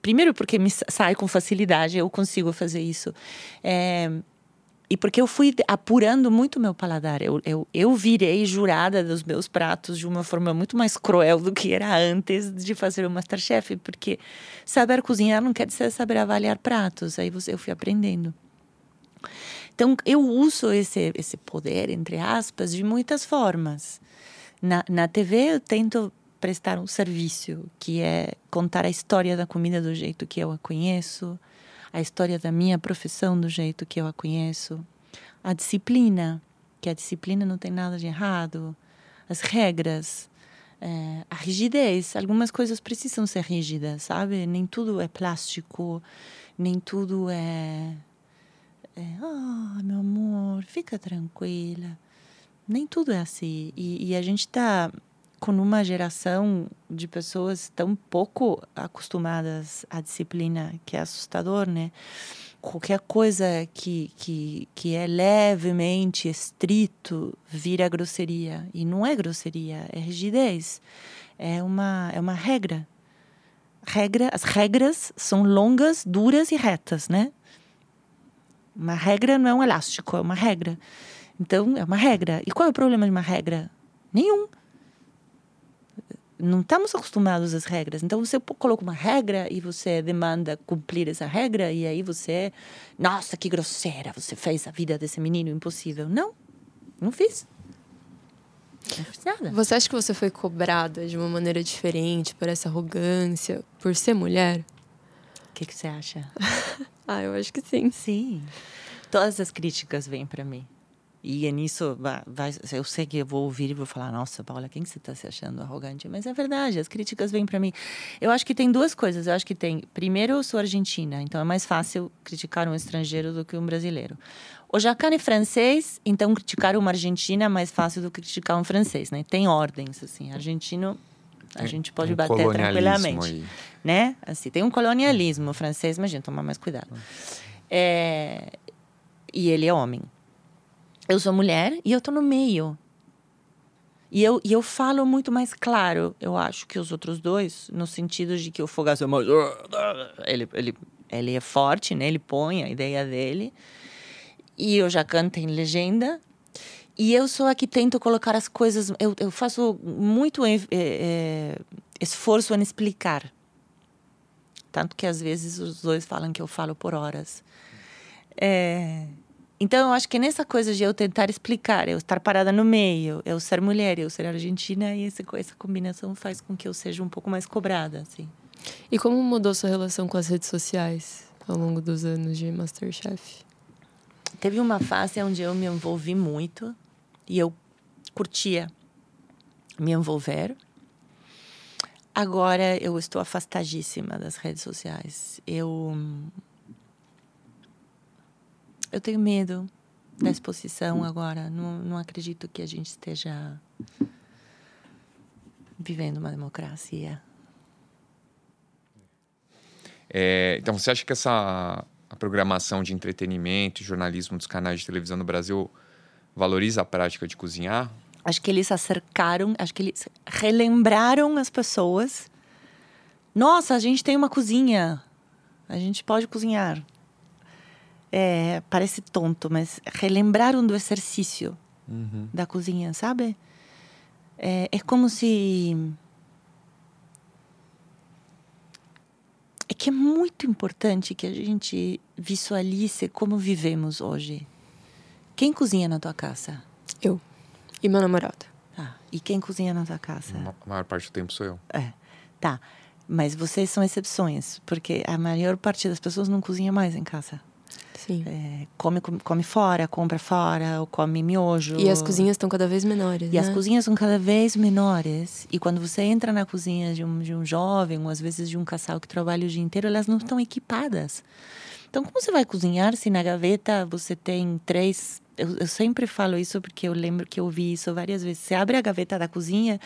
Primeiro porque me sai com facilidade, eu consigo fazer isso. É, e porque eu fui apurando muito meu paladar. Eu, eu, eu virei jurada dos meus pratos de uma forma muito mais cruel do que era antes de fazer o Masterchef. Porque saber cozinhar não quer dizer saber avaliar pratos. Aí você, eu fui aprendendo. Então, eu uso esse, esse poder, entre aspas, de muitas formas. Na, na TV, eu tento prestar um serviço, que é contar a história da comida do jeito que eu a conheço a história da minha profissão do jeito que eu a conheço, a disciplina, que a disciplina não tem nada de errado, as regras, é, a rigidez. Algumas coisas precisam ser rígidas, sabe? Nem tudo é plástico, nem tudo é. é oh, meu amor, fica tranquila. Nem tudo é assim. E, e a gente está com uma geração de pessoas tão pouco acostumadas à disciplina, que é assustador, né? Qualquer coisa que, que, que é levemente estrito vira grosseria. E não é grosseria, é rigidez. É uma, é uma regra. regra. As regras são longas, duras e retas, né? Uma regra não é um elástico, é uma regra. Então, é uma regra. E qual é o problema de uma regra? Nenhum não estamos acostumados às regras. Então você coloca uma regra e você demanda cumprir essa regra e aí você, nossa, que grosseira, você fez a vida desse menino impossível. Não, não fiz. Não fiz nada. Você acha que você foi cobrada de uma maneira diferente por essa arrogância, por ser mulher? O que, que você acha? [laughs] Ah, eu acho que sim. Sim. Todas as críticas vêm para mim. E é nisso, vai, vai- eu sei que eu vou ouvir e vou falar, nossa, Paula, quem que você está se achando arrogante? Mas é verdade, as críticas vêm para mim. Eu acho que tem duas coisas. Eu acho que tem, primeiro, eu sou argentina, então é mais fácil criticar um estrangeiro do que um brasileiro. O Jacan é francês, então criticar uma argentina é mais fácil do que criticar um francês, né? Tem ordens, assim. Argentino, a gente pode um bater tranquilamente aí. né? Assim, tem um colonialismo francês, mas a gente tomar mais cuidado. É, e ele é homem. Eu sou mulher e eu tô no meio. E eu, e eu falo muito mais claro, eu acho, que os outros dois, no sentido de que o Fogaça é mais... Ele, ele, ele é forte, né? Ele põe a ideia dele. E o Jacan tem legenda. E eu sou a que tento colocar as coisas... Eu, eu faço muito eh, eh, esforço em explicar. Tanto que às vezes os dois falam que eu falo por horas. É, Então eu acho que nessa coisa de eu tentar explicar, eu estar parada no meio, eu ser mulher, eu ser argentina, e esse, essa combinação faz com que eu seja um pouco mais cobrada, assim. E como mudou sua relação com as redes sociais ao longo dos anos de Masterchef? Teve uma fase onde eu me envolvi muito e eu curtia me envolver. Agora eu estou afastadíssima das redes sociais. Eu eu tenho medo da exposição agora. Não, não acredito que a gente esteja vivendo uma democracia. É, então, você acha que essa a programação de entretenimento e jornalismo dos canais de televisão no Brasil valoriza a prática de cozinhar? Acho que eles acercaram, acho que eles relembraram as pessoas. Nossa, a gente tem uma cozinha. A gente pode cozinhar. É, parece tonto, mas relembraram do exercício da cozinha, sabe? É, é como se. É que é muito importante que a gente visualize como vivemos hoje. Quem cozinha na tua casa? Eu e meu namorado. Tá. E quem cozinha na tua casa? A maior parte do tempo sou eu. É. Tá. Mas vocês são exceções, porque a maior parte das pessoas não cozinha mais em casa. Sim. É, come, come, come fora, compra fora, ou come miojo. E as cozinhas estão cada vez menores. E né? as cozinhas são cada vez menores. E quando você entra na cozinha de um, de um jovem, ou às vezes de um casal que trabalha o dia inteiro, elas não estão equipadas. Então, como você vai cozinhar se na gaveta você tem três. Eu, eu sempre falo isso porque eu lembro que eu vi isso várias vezes. Você abre a gaveta da cozinha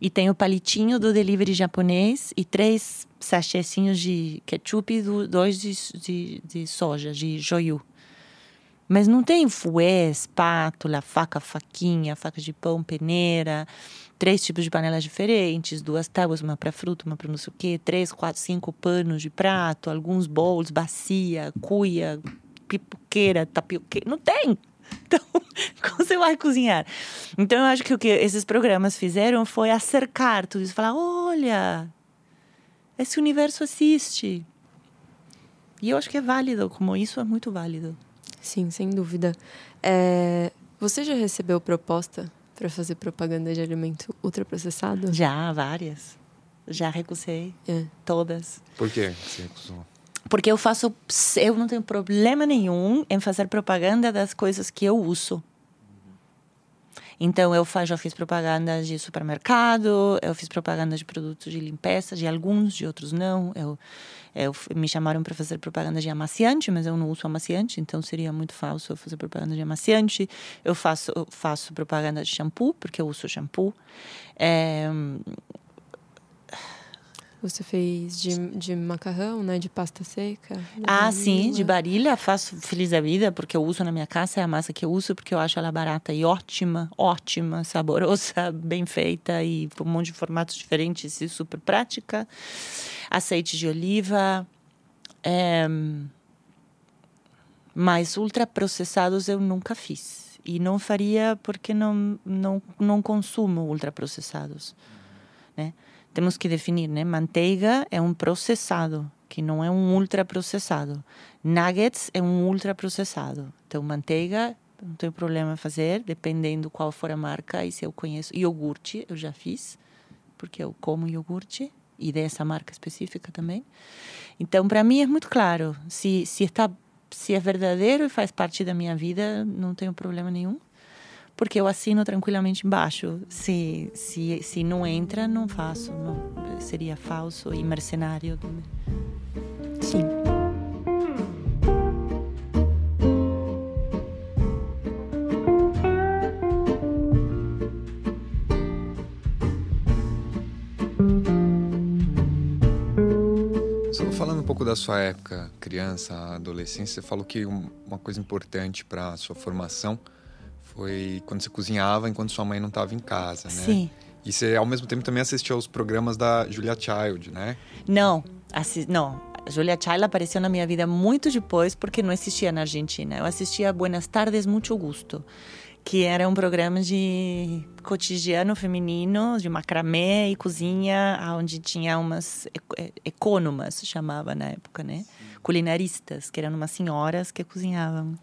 e tem o palitinho do delivery japonês e três sachêzinhos de ketchup e do- dois de, de, de soja, de joiu. Mas não tem fouet, espátula, faca, faquinha, faca de pão, peneira, três tipos de panelas diferentes, duas tábuas, uma para fruta, uma para não sei o quê, três, quatro, cinco panos de prato, alguns bowls, bacia, cuia, pipoqueira, tapioqueira. Não tem! [laughs] Então, como você vai cozinhar? Então, eu acho que o que esses programas fizeram foi acercar tudo isso. Falar, olha, esse universo assiste. E eu acho que é válido, como isso é muito válido. Sim, sem dúvida. É, Você já recebeu proposta para fazer propaganda de alimento ultraprocessado? Já, várias. Já recusei, É. todas. Por que você recusou? Porque eu faço. Eu não tenho problema nenhum em fazer propaganda das coisas que eu uso. Então, eu já fiz propaganda de supermercado, eu fiz propaganda de produtos de limpeza, de alguns, de outros não. Eu, eu me chamaram para fazer propaganda de amaciante, mas eu não uso amaciante, então seria muito falso eu fazer propaganda de amaciante. Eu faço, eu faço propaganda de shampoo, porque eu uso shampoo. É, Você fez de, de macarrão, né? De pasta seca? Ah, sim, de barilha faço feliz da vida, porque eu uso na minha casa, é a massa que eu uso, porque eu acho ela barata e ótima, ótima, saborosa, [laughs] bem feita e um monte de formatos diferentes e super prática. Azeite de oliva. É... Mas ultraprocessados eu nunca fiz. E não faria porque não, não, não consumo ultraprocessados. Né? Temos que definir, né? Manteiga é um processado, que não é um ultraprocessado. Nuggets é um ultraprocessado. Então, manteiga não tenho problema fazer, dependendo qual for a marca e se eu conheço. Iogurte, eu já fiz, porque eu como iogurte e dessa marca específica também. Então, para mim é muito claro, se se está se é verdadeiro e faz parte da minha vida, não tenho problema nenhum. Porque eu assino tranquilamente embaixo. Se, se, se não entra, não faço. Não, seria falso e mercenário. Sim. pouco da sua época, criança, adolescência, você falou que uma coisa importante para a sua formação foi quando você cozinhava enquanto sua mãe não estava em casa, né? Sim. E você, ao mesmo tempo, também assistia aos programas da Julia Child, né? Não, assi não. A Julia Child apareceu na minha vida muito depois, porque não existia na Argentina. Eu assistia Buenas Tardes, Muito Gusto que era um programa de cotidiano feminino, de macramê e cozinha, onde tinha umas ecônomas, chamava na época, né? Sim. Culinaristas, que eram umas senhoras que cozinhavam.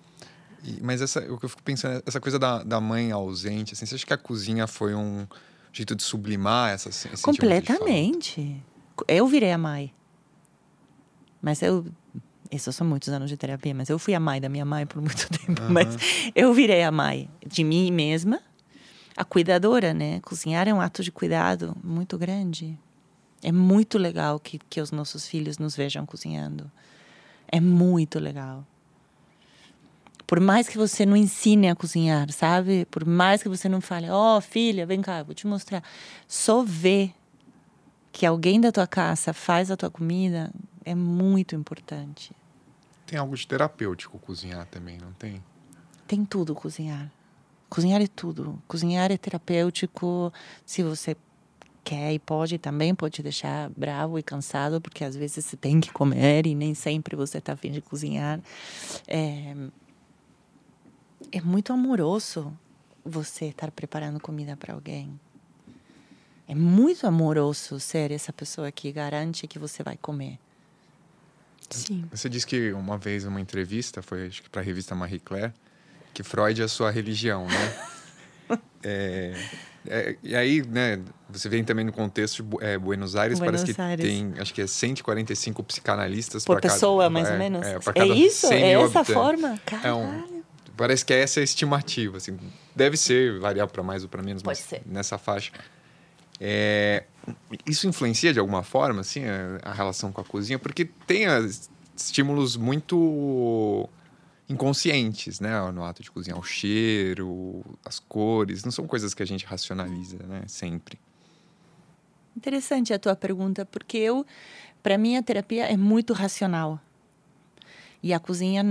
E, mas essa, o que eu fico pensando, essa coisa da, da mãe ausente, assim, você acha que a cozinha foi um jeito de sublimar essa esse Completamente. Eu virei a mãe. Mas eu isso são muitos anos de terapia, mas eu fui a mãe da minha mãe por muito [laughs] tempo. Uhum. Mas eu virei a mãe de mim mesma, a cuidadora, né? Cozinhar é um ato de cuidado muito grande. É muito legal que, que os nossos filhos nos vejam cozinhando. É muito legal. Por mais que você não ensine a cozinhar, sabe? Por mais que você não fale, ó, oh, filha, vem cá, vou te mostrar. Só ver que alguém da tua casa faz a tua comida é muito importante. Tem algo de terapêutico cozinhar também, não tem? Tem tudo cozinhar. Cozinhar é tudo. Cozinhar é terapêutico. Se você quer e pode, também pode te deixar bravo e cansado, porque às vezes você tem que comer e nem sempre você está afim de cozinhar. É, é muito amoroso você estar preparando comida para alguém. É muito amoroso ser essa pessoa que garante que você vai comer. Sim. Você disse que uma vez, numa entrevista, foi acho que para a revista Marie Claire, que Freud é a sua religião, né? [laughs] é, é, e aí, né, você vem também no contexto de é, Buenos Aires, Buenos parece que Aires. tem, acho que é 145 psicanalistas por pessoa, cada, mais é, ou menos. É, é isso? É essa habitantes. forma? Caralho. É um, parece que é essa a estimativa, assim. Deve ser, variar para mais ou para menos, Pode mas ser. nessa faixa. É, isso influencia de alguma forma, assim, a, a relação com a cozinha? Porque tem as, estímulos muito inconscientes, né, no ato de cozinhar. O cheiro, as cores, não são coisas que a gente racionaliza, né, sempre. Interessante a tua pergunta, porque eu, para mim, a terapia é muito racional. E a cozinha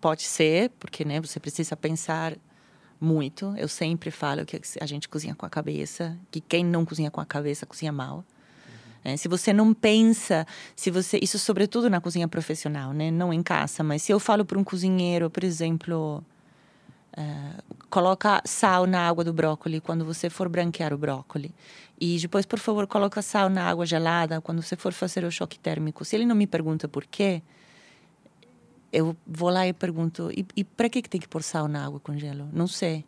pode ser, porque né, você precisa pensar muito. Eu sempre falo que a gente cozinha com a cabeça, que quem não cozinha com a cabeça cozinha mal. É, se você não pensa, se você isso sobretudo na cozinha profissional, né? Não em casa, mas se eu falo para um cozinheiro, por exemplo, uh, coloca sal na água do brócolis quando você for branquear o brócolis e depois, por favor, coloca sal na água gelada quando você for fazer o choque térmico. Se ele não me pergunta por quê, eu vou lá e pergunto: e, e para que, que tem que pôr sal na água com gelo? Não sei.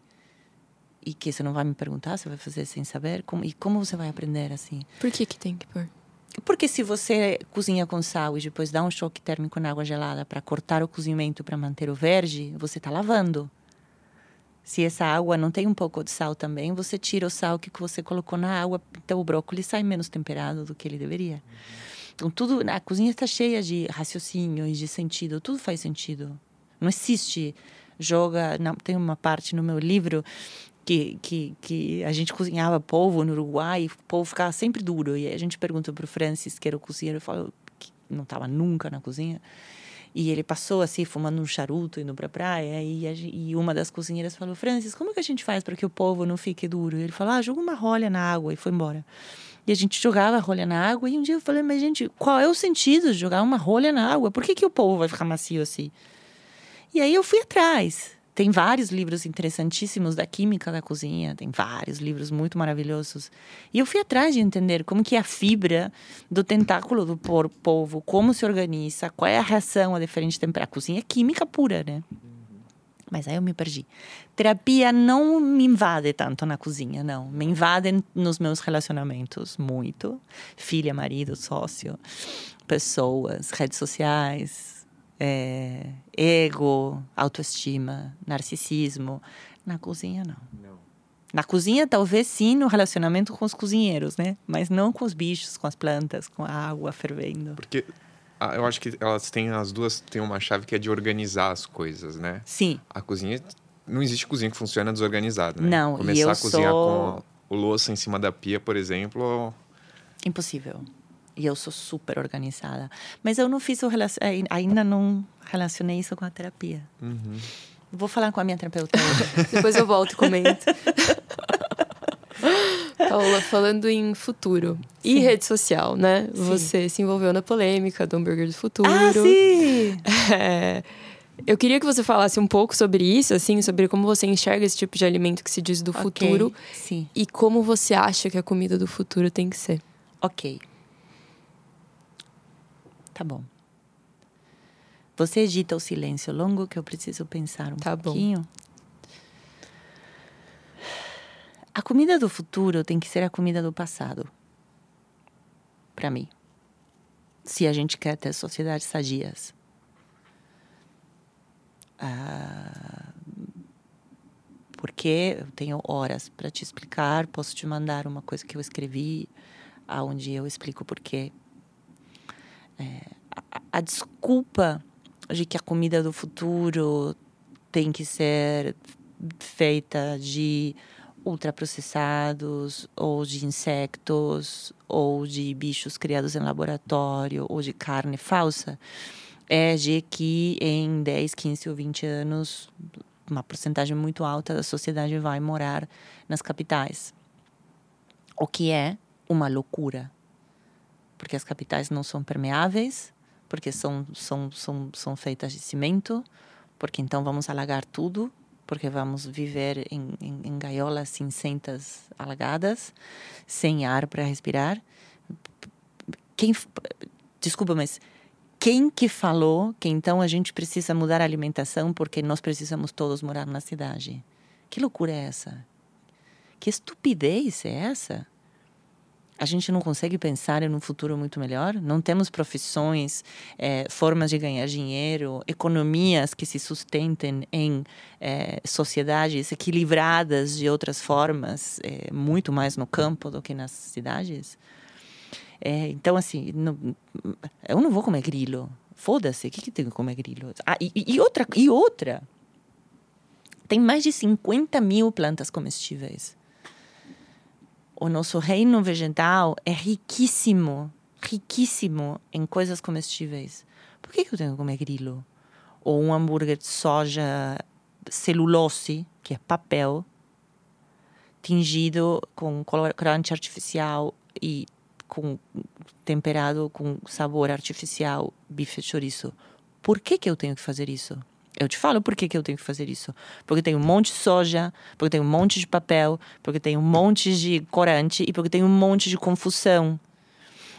E que você não vai me perguntar, você vai fazer sem saber? Como, e como você vai aprender assim? Por que, que tem que pôr? Porque se você cozinha com sal e depois dá um choque térmico na água gelada para cortar o cozimento para manter o verde, você está lavando. Se essa água não tem um pouco de sal também, você tira o sal que você colocou na água, então o brócolis sai menos temperado do que ele deveria. Então tudo, a cozinha está cheia de raciocínio e de sentido, tudo faz sentido. Não existe joga, não, tem uma parte no meu livro que, que, que a gente cozinhava polvo no Uruguai e o polvo ficava sempre duro. E a gente perguntou para o Francis, que era o cozinheiro, falou que não estava nunca na cozinha. E ele passou assim, fumando um charuto, indo para a praia. E, a, e uma das cozinheiras falou: Francis, como que a gente faz para que o polvo não fique duro? E ele falou: ah, joga uma rolha na água. E foi embora. E a gente jogava rolha na água. E um dia eu falei: mas, gente, qual é o sentido de jogar uma rolha na água? Por que, que o polvo vai ficar macio assim? E aí eu fui atrás. Tem vários livros interessantíssimos da química da cozinha, tem vários livros muito maravilhosos. E eu fui atrás de entender como que é a fibra do tentáculo do polvo, como se organiza, qual é a reação a diferente temperatura. A cozinha é química pura, né? Mas aí eu me perdi. Terapia não me invade tanto na cozinha, não. Me invade nos meus relacionamentos, muito. Filha, marido, sócio, pessoas, redes sociais, é, ego, autoestima, narcisismo. Na cozinha, não. não. Na cozinha, talvez sim, no relacionamento com os cozinheiros, né? Mas não com os bichos, com as plantas, com a água fervendo. Porque eu acho que elas têm as duas têm uma chave que é de organizar as coisas, né? Sim. A cozinha não existe cozinha que funciona desorganizada, né? Não, Começar e eu a cozinhar sou... com o louça em cima da pia, por exemplo, impossível. E eu sou super organizada, mas eu não fiz o relacion... ainda não relacionei isso com a terapia. Uhum. Vou falar com a minha terapeuta. [laughs] Depois eu volto e comento. [laughs] Paula, falando em futuro sim. e rede social, né? Sim. Você se envolveu na polêmica do hambúrguer do futuro. Ah, sim! É, eu queria que você falasse um pouco sobre isso, assim, sobre como você enxerga esse tipo de alimento que se diz do okay. futuro. Sim. E como você acha que a comida do futuro tem que ser. Ok. Tá bom. Você edita o silêncio longo que eu preciso pensar um tá pouquinho. Bom. A comida do futuro tem que ser a comida do passado. Para mim. Se a gente quer ter sociedades sadias. Ah, porque eu tenho horas para te explicar, posso te mandar uma coisa que eu escrevi, aonde eu explico porquê. É, a, a desculpa de que a comida do futuro tem que ser feita de ultraprocessados, ou de insectos, ou de bichos criados em laboratório, ou de carne falsa, é de que em 10, 15 ou 20 anos, uma porcentagem muito alta da sociedade vai morar nas capitais. O que é uma loucura. Porque as capitais não são permeáveis, porque são, são, são, são feitas de cimento, porque então vamos alagar tudo, porque vamos viver em, em, em gaiolas cinzentas alagadas, sem ar para respirar. Quem, desculpa, mas quem que falou que então a gente precisa mudar a alimentação porque nós precisamos todos morar na cidade? Que loucura é essa? Que estupidez é essa? A gente não consegue pensar em um futuro muito melhor? Não temos profissões, é, formas de ganhar dinheiro, economias que se sustentem em é, sociedades equilibradas de outras formas, é, muito mais no campo do que nas cidades? então, assim, não, eu não vou comer grilo. Foda-se, o que, que tem que comer grilo? Ah, e, e, outra, e outra, tem mais de 50 mil plantas comestíveis o nosso reino vegetal é riquíssimo, riquíssimo em coisas comestíveis. Por que, que eu tenho que comer grilo? Ou um hambúrguer de soja celulose, que é papel, tingido com colorante artificial e com temperado com sabor artificial, bife chouriço. Por que, que eu tenho que fazer isso? Eu te falo por que, que eu tenho que fazer isso. Porque tem um monte de soja, porque tem um monte de papel, porque tem um monte de corante e porque tem um monte de confusão.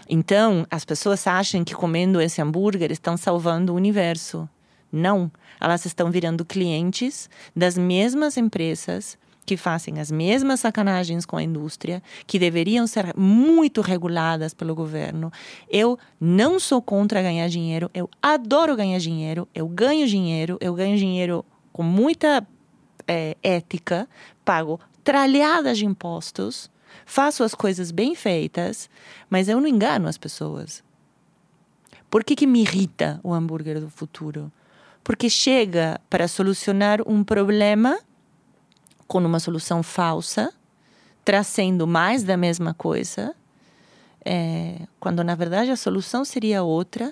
Então, as pessoas acham que comendo esse hambúrguer estão salvando o universo. Não. Elas estão virando clientes das mesmas empresas que fazem as mesmas sacanagens com a indústria, que deveriam ser muito reguladas pelo governo. Eu não sou contra ganhar dinheiro, eu adoro ganhar dinheiro, eu ganho dinheiro, eu ganho dinheiro com muita é, ética, pago tralhadas de impostos, faço as coisas bem feitas, mas eu não engano as pessoas. Por que, que me irrita o hambúrguer do futuro? Porque chega para solucionar um problema com uma solução falsa, trazendo mais da mesma coisa, é, quando na verdade a solução seria outra.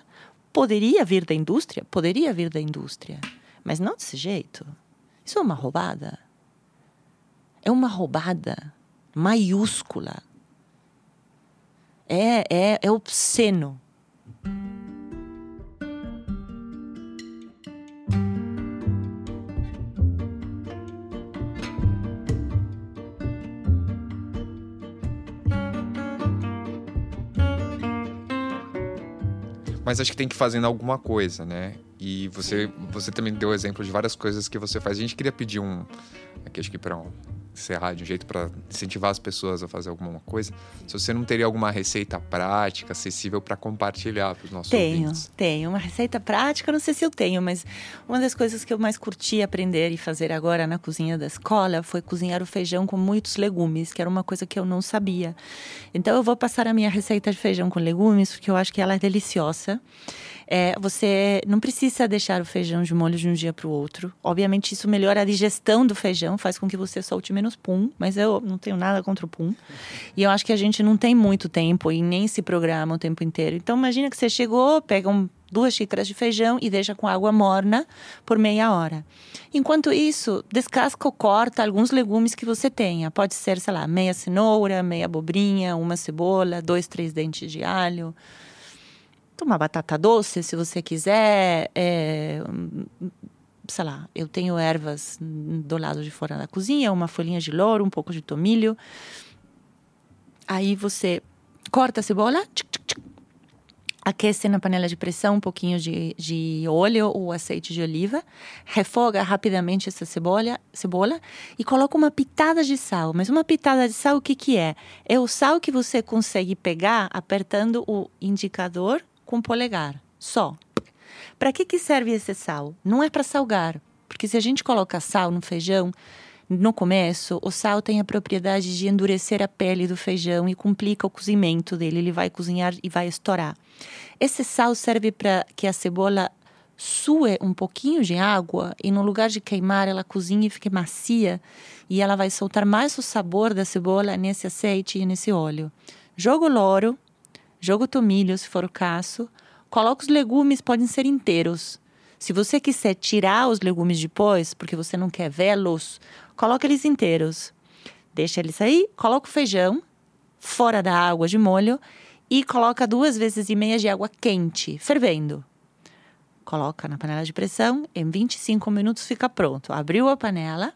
Poderia vir da indústria? Poderia vir da indústria, mas não desse jeito. Isso é uma roubada. É uma roubada maiúscula. É, é, é obsceno. Mas acho que tem que ir fazendo alguma coisa, né? E você, você também deu exemplo de várias coisas que você faz. A gente queria pedir um. Aqui, acho que para um, encerrar de um jeito para incentivar as pessoas a fazer alguma coisa. Se você não teria alguma receita prática, acessível para compartilhar para os nossos tenho, ouvintes. Tenho, uma receita prática, não sei se eu tenho, mas uma das coisas que eu mais curti aprender e fazer agora na cozinha da escola foi cozinhar o feijão com muitos legumes, que era uma coisa que eu não sabia. Então eu vou passar a minha receita de feijão com legumes, porque eu acho que ela é deliciosa. É, você não precisa deixar o feijão de molho de um dia para o outro. Obviamente, isso melhora a digestão do feijão, faz com que você solte menos pum, mas eu não tenho nada contra o pum. E eu acho que a gente não tem muito tempo e nem se programa o tempo inteiro. Então, imagina que você chegou, pega um, duas xícaras de feijão e deixa com água morna por meia hora. Enquanto isso, descasca ou corta alguns legumes que você tenha. Pode ser, sei lá, meia cenoura, meia abobrinha, uma cebola, dois, três dentes de alho uma batata doce, se você quiser. É, sei lá, eu tenho ervas do lado de fora da cozinha, uma folhinha de louro, um pouco de tomilho. Aí você corta a cebola, tchic, tchic, tchic, aquece na panela de pressão um pouquinho de, de óleo ou azeite de oliva, refoga rapidamente essa cebola, cebola e coloca uma pitada de sal. Mas uma pitada de sal, o que, que é? É o sal que você consegue pegar apertando o indicador com o polegar, só. Para que, que serve esse sal? Não é para salgar, porque se a gente coloca sal no feijão, no começo, o sal tem a propriedade de endurecer a pele do feijão e complica o cozimento dele. Ele vai cozinhar e vai estourar. Esse sal serve para que a cebola sue um pouquinho de água e no lugar de queimar, ela cozinhe e fique macia e ela vai soltar mais o sabor da cebola nesse azeite e nesse óleo. Jogo louro, joga o tomilho, se for o caso. Coloca os legumes, podem ser inteiros. Se você quiser tirar os legumes depois, porque você não quer vê-los, coloca eles inteiros. Deixa eles aí, coloca o feijão fora da água de molho e coloca duas vezes e meia de água quente, fervendo. Coloca na panela de pressão, em 25 minutos fica pronto. Abriu a panela,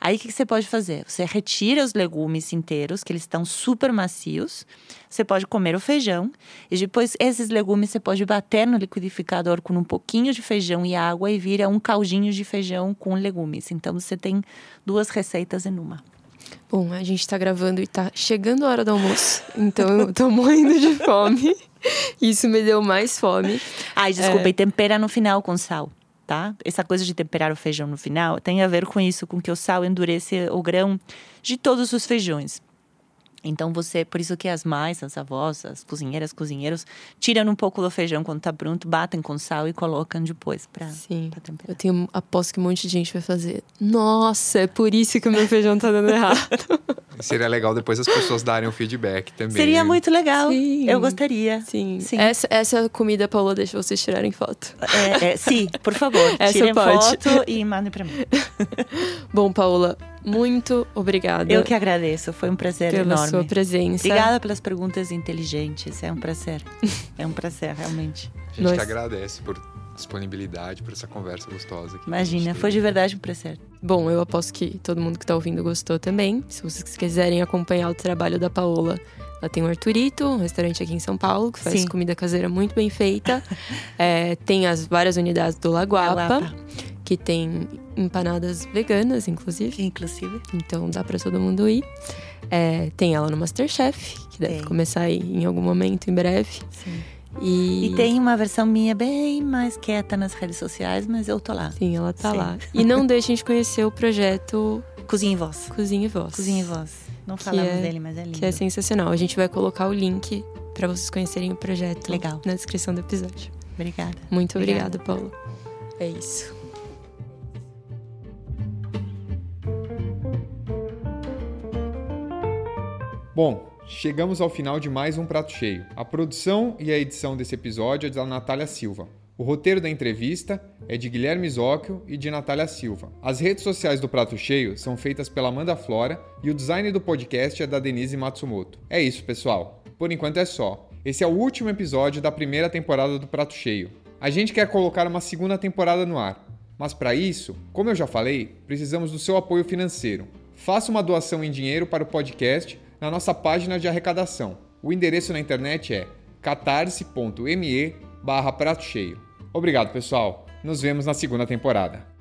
Aí o que, você pode fazer? Você retira os legumes inteiros, que eles estão super macios. Você pode comer o feijão. E depois esses legumes você pode bater no liquidificador com um pouquinho de feijão e água e vira um caldinho de feijão com legumes. Então você tem duas receitas em uma. Bom, a gente está gravando e está chegando a hora do almoço. Então eu tô morrendo de fome. [laughs] Isso me deu mais fome. Ai, desculpa, é... e tempera no final com sal tá? Essa coisa de temperar o feijão no final tem a ver com isso, com que o sal endurece o grão de todos os feijões. Então você, por isso que as mães, as avós, as cozinheiras, cozinheiros tiram um pouco do feijão quando tá pronto, batem com sal e colocam depois para temperar. Eu tenho aposto que um monte de gente vai fazer. Nossa, é por isso que o meu feijão tá dando errado. Seria legal depois as pessoas darem o feedback também. Seria muito legal. Sim. Eu gostaria. Sim. sim. Essa, essa comida, Paula, deixa vocês tirarem foto. É, é, sim, por favor. [laughs] Essa tirem pode. foto e mandem para mim. [laughs] Bom, Paula, muito obrigada. Eu que agradeço, foi um prazer pela enorme. sua presença. Obrigada pelas perguntas inteligentes, é um prazer. é um prazer, realmente. A gente Nós... que agradece por disponibilidade, por essa conversa gostosa. Aqui Imagina, foi de verdade um prazer. Bom, eu aposto que todo mundo que está ouvindo gostou também. Se vocês quiserem acompanhar o trabalho da Paola, ela tem o Arturito, um restaurante aqui em São Paulo, que faz Sim. comida caseira muito bem feita. [laughs] é, tem as várias unidades do Lagoapa. Lagoapa que tem empanadas veganas, inclusive. Inclusive. Então dá para todo mundo ir. É, tem ela no Masterchef, que deve tem. começar aí em algum momento, em breve. Sim. E... e... tem uma versão minha bem mais quieta nas redes sociais, mas eu tô lá. Sim, ela tá Sim. lá. E não [laughs] deixem de conhecer o projeto Cozinha e Voz. Cozinha e Voz. Cozinha e Voz. Não falamos é, dele, mas é lindo. Que é sensacional. A gente vai colocar o link para vocês conhecerem o projeto Legal. na descrição do episódio. Obrigada. Muito obrigada, obrigada Paulo. É isso. Bom, chegamos ao final de mais um Prato Cheio. A produção e a edição desse episódio é da Natália Silva. O roteiro da entrevista é de Guilherme Zóquio e de Natália Silva. As redes sociais do Prato Cheio são feitas pela Amanda Flora e o design do podcast é da Denise Matsumoto. É isso, pessoal. Por enquanto é só. Esse é o último episódio da primeira temporada do Prato Cheio. A gente quer colocar uma segunda temporada no ar, mas para isso, como eu já falei, precisamos do seu apoio financeiro. Faça uma doação em dinheiro para o podcast na nossa página de arrecadação. O endereço na internet é catarse.me barra prato cheio. Obrigado, pessoal. Nos vemos na segunda temporada.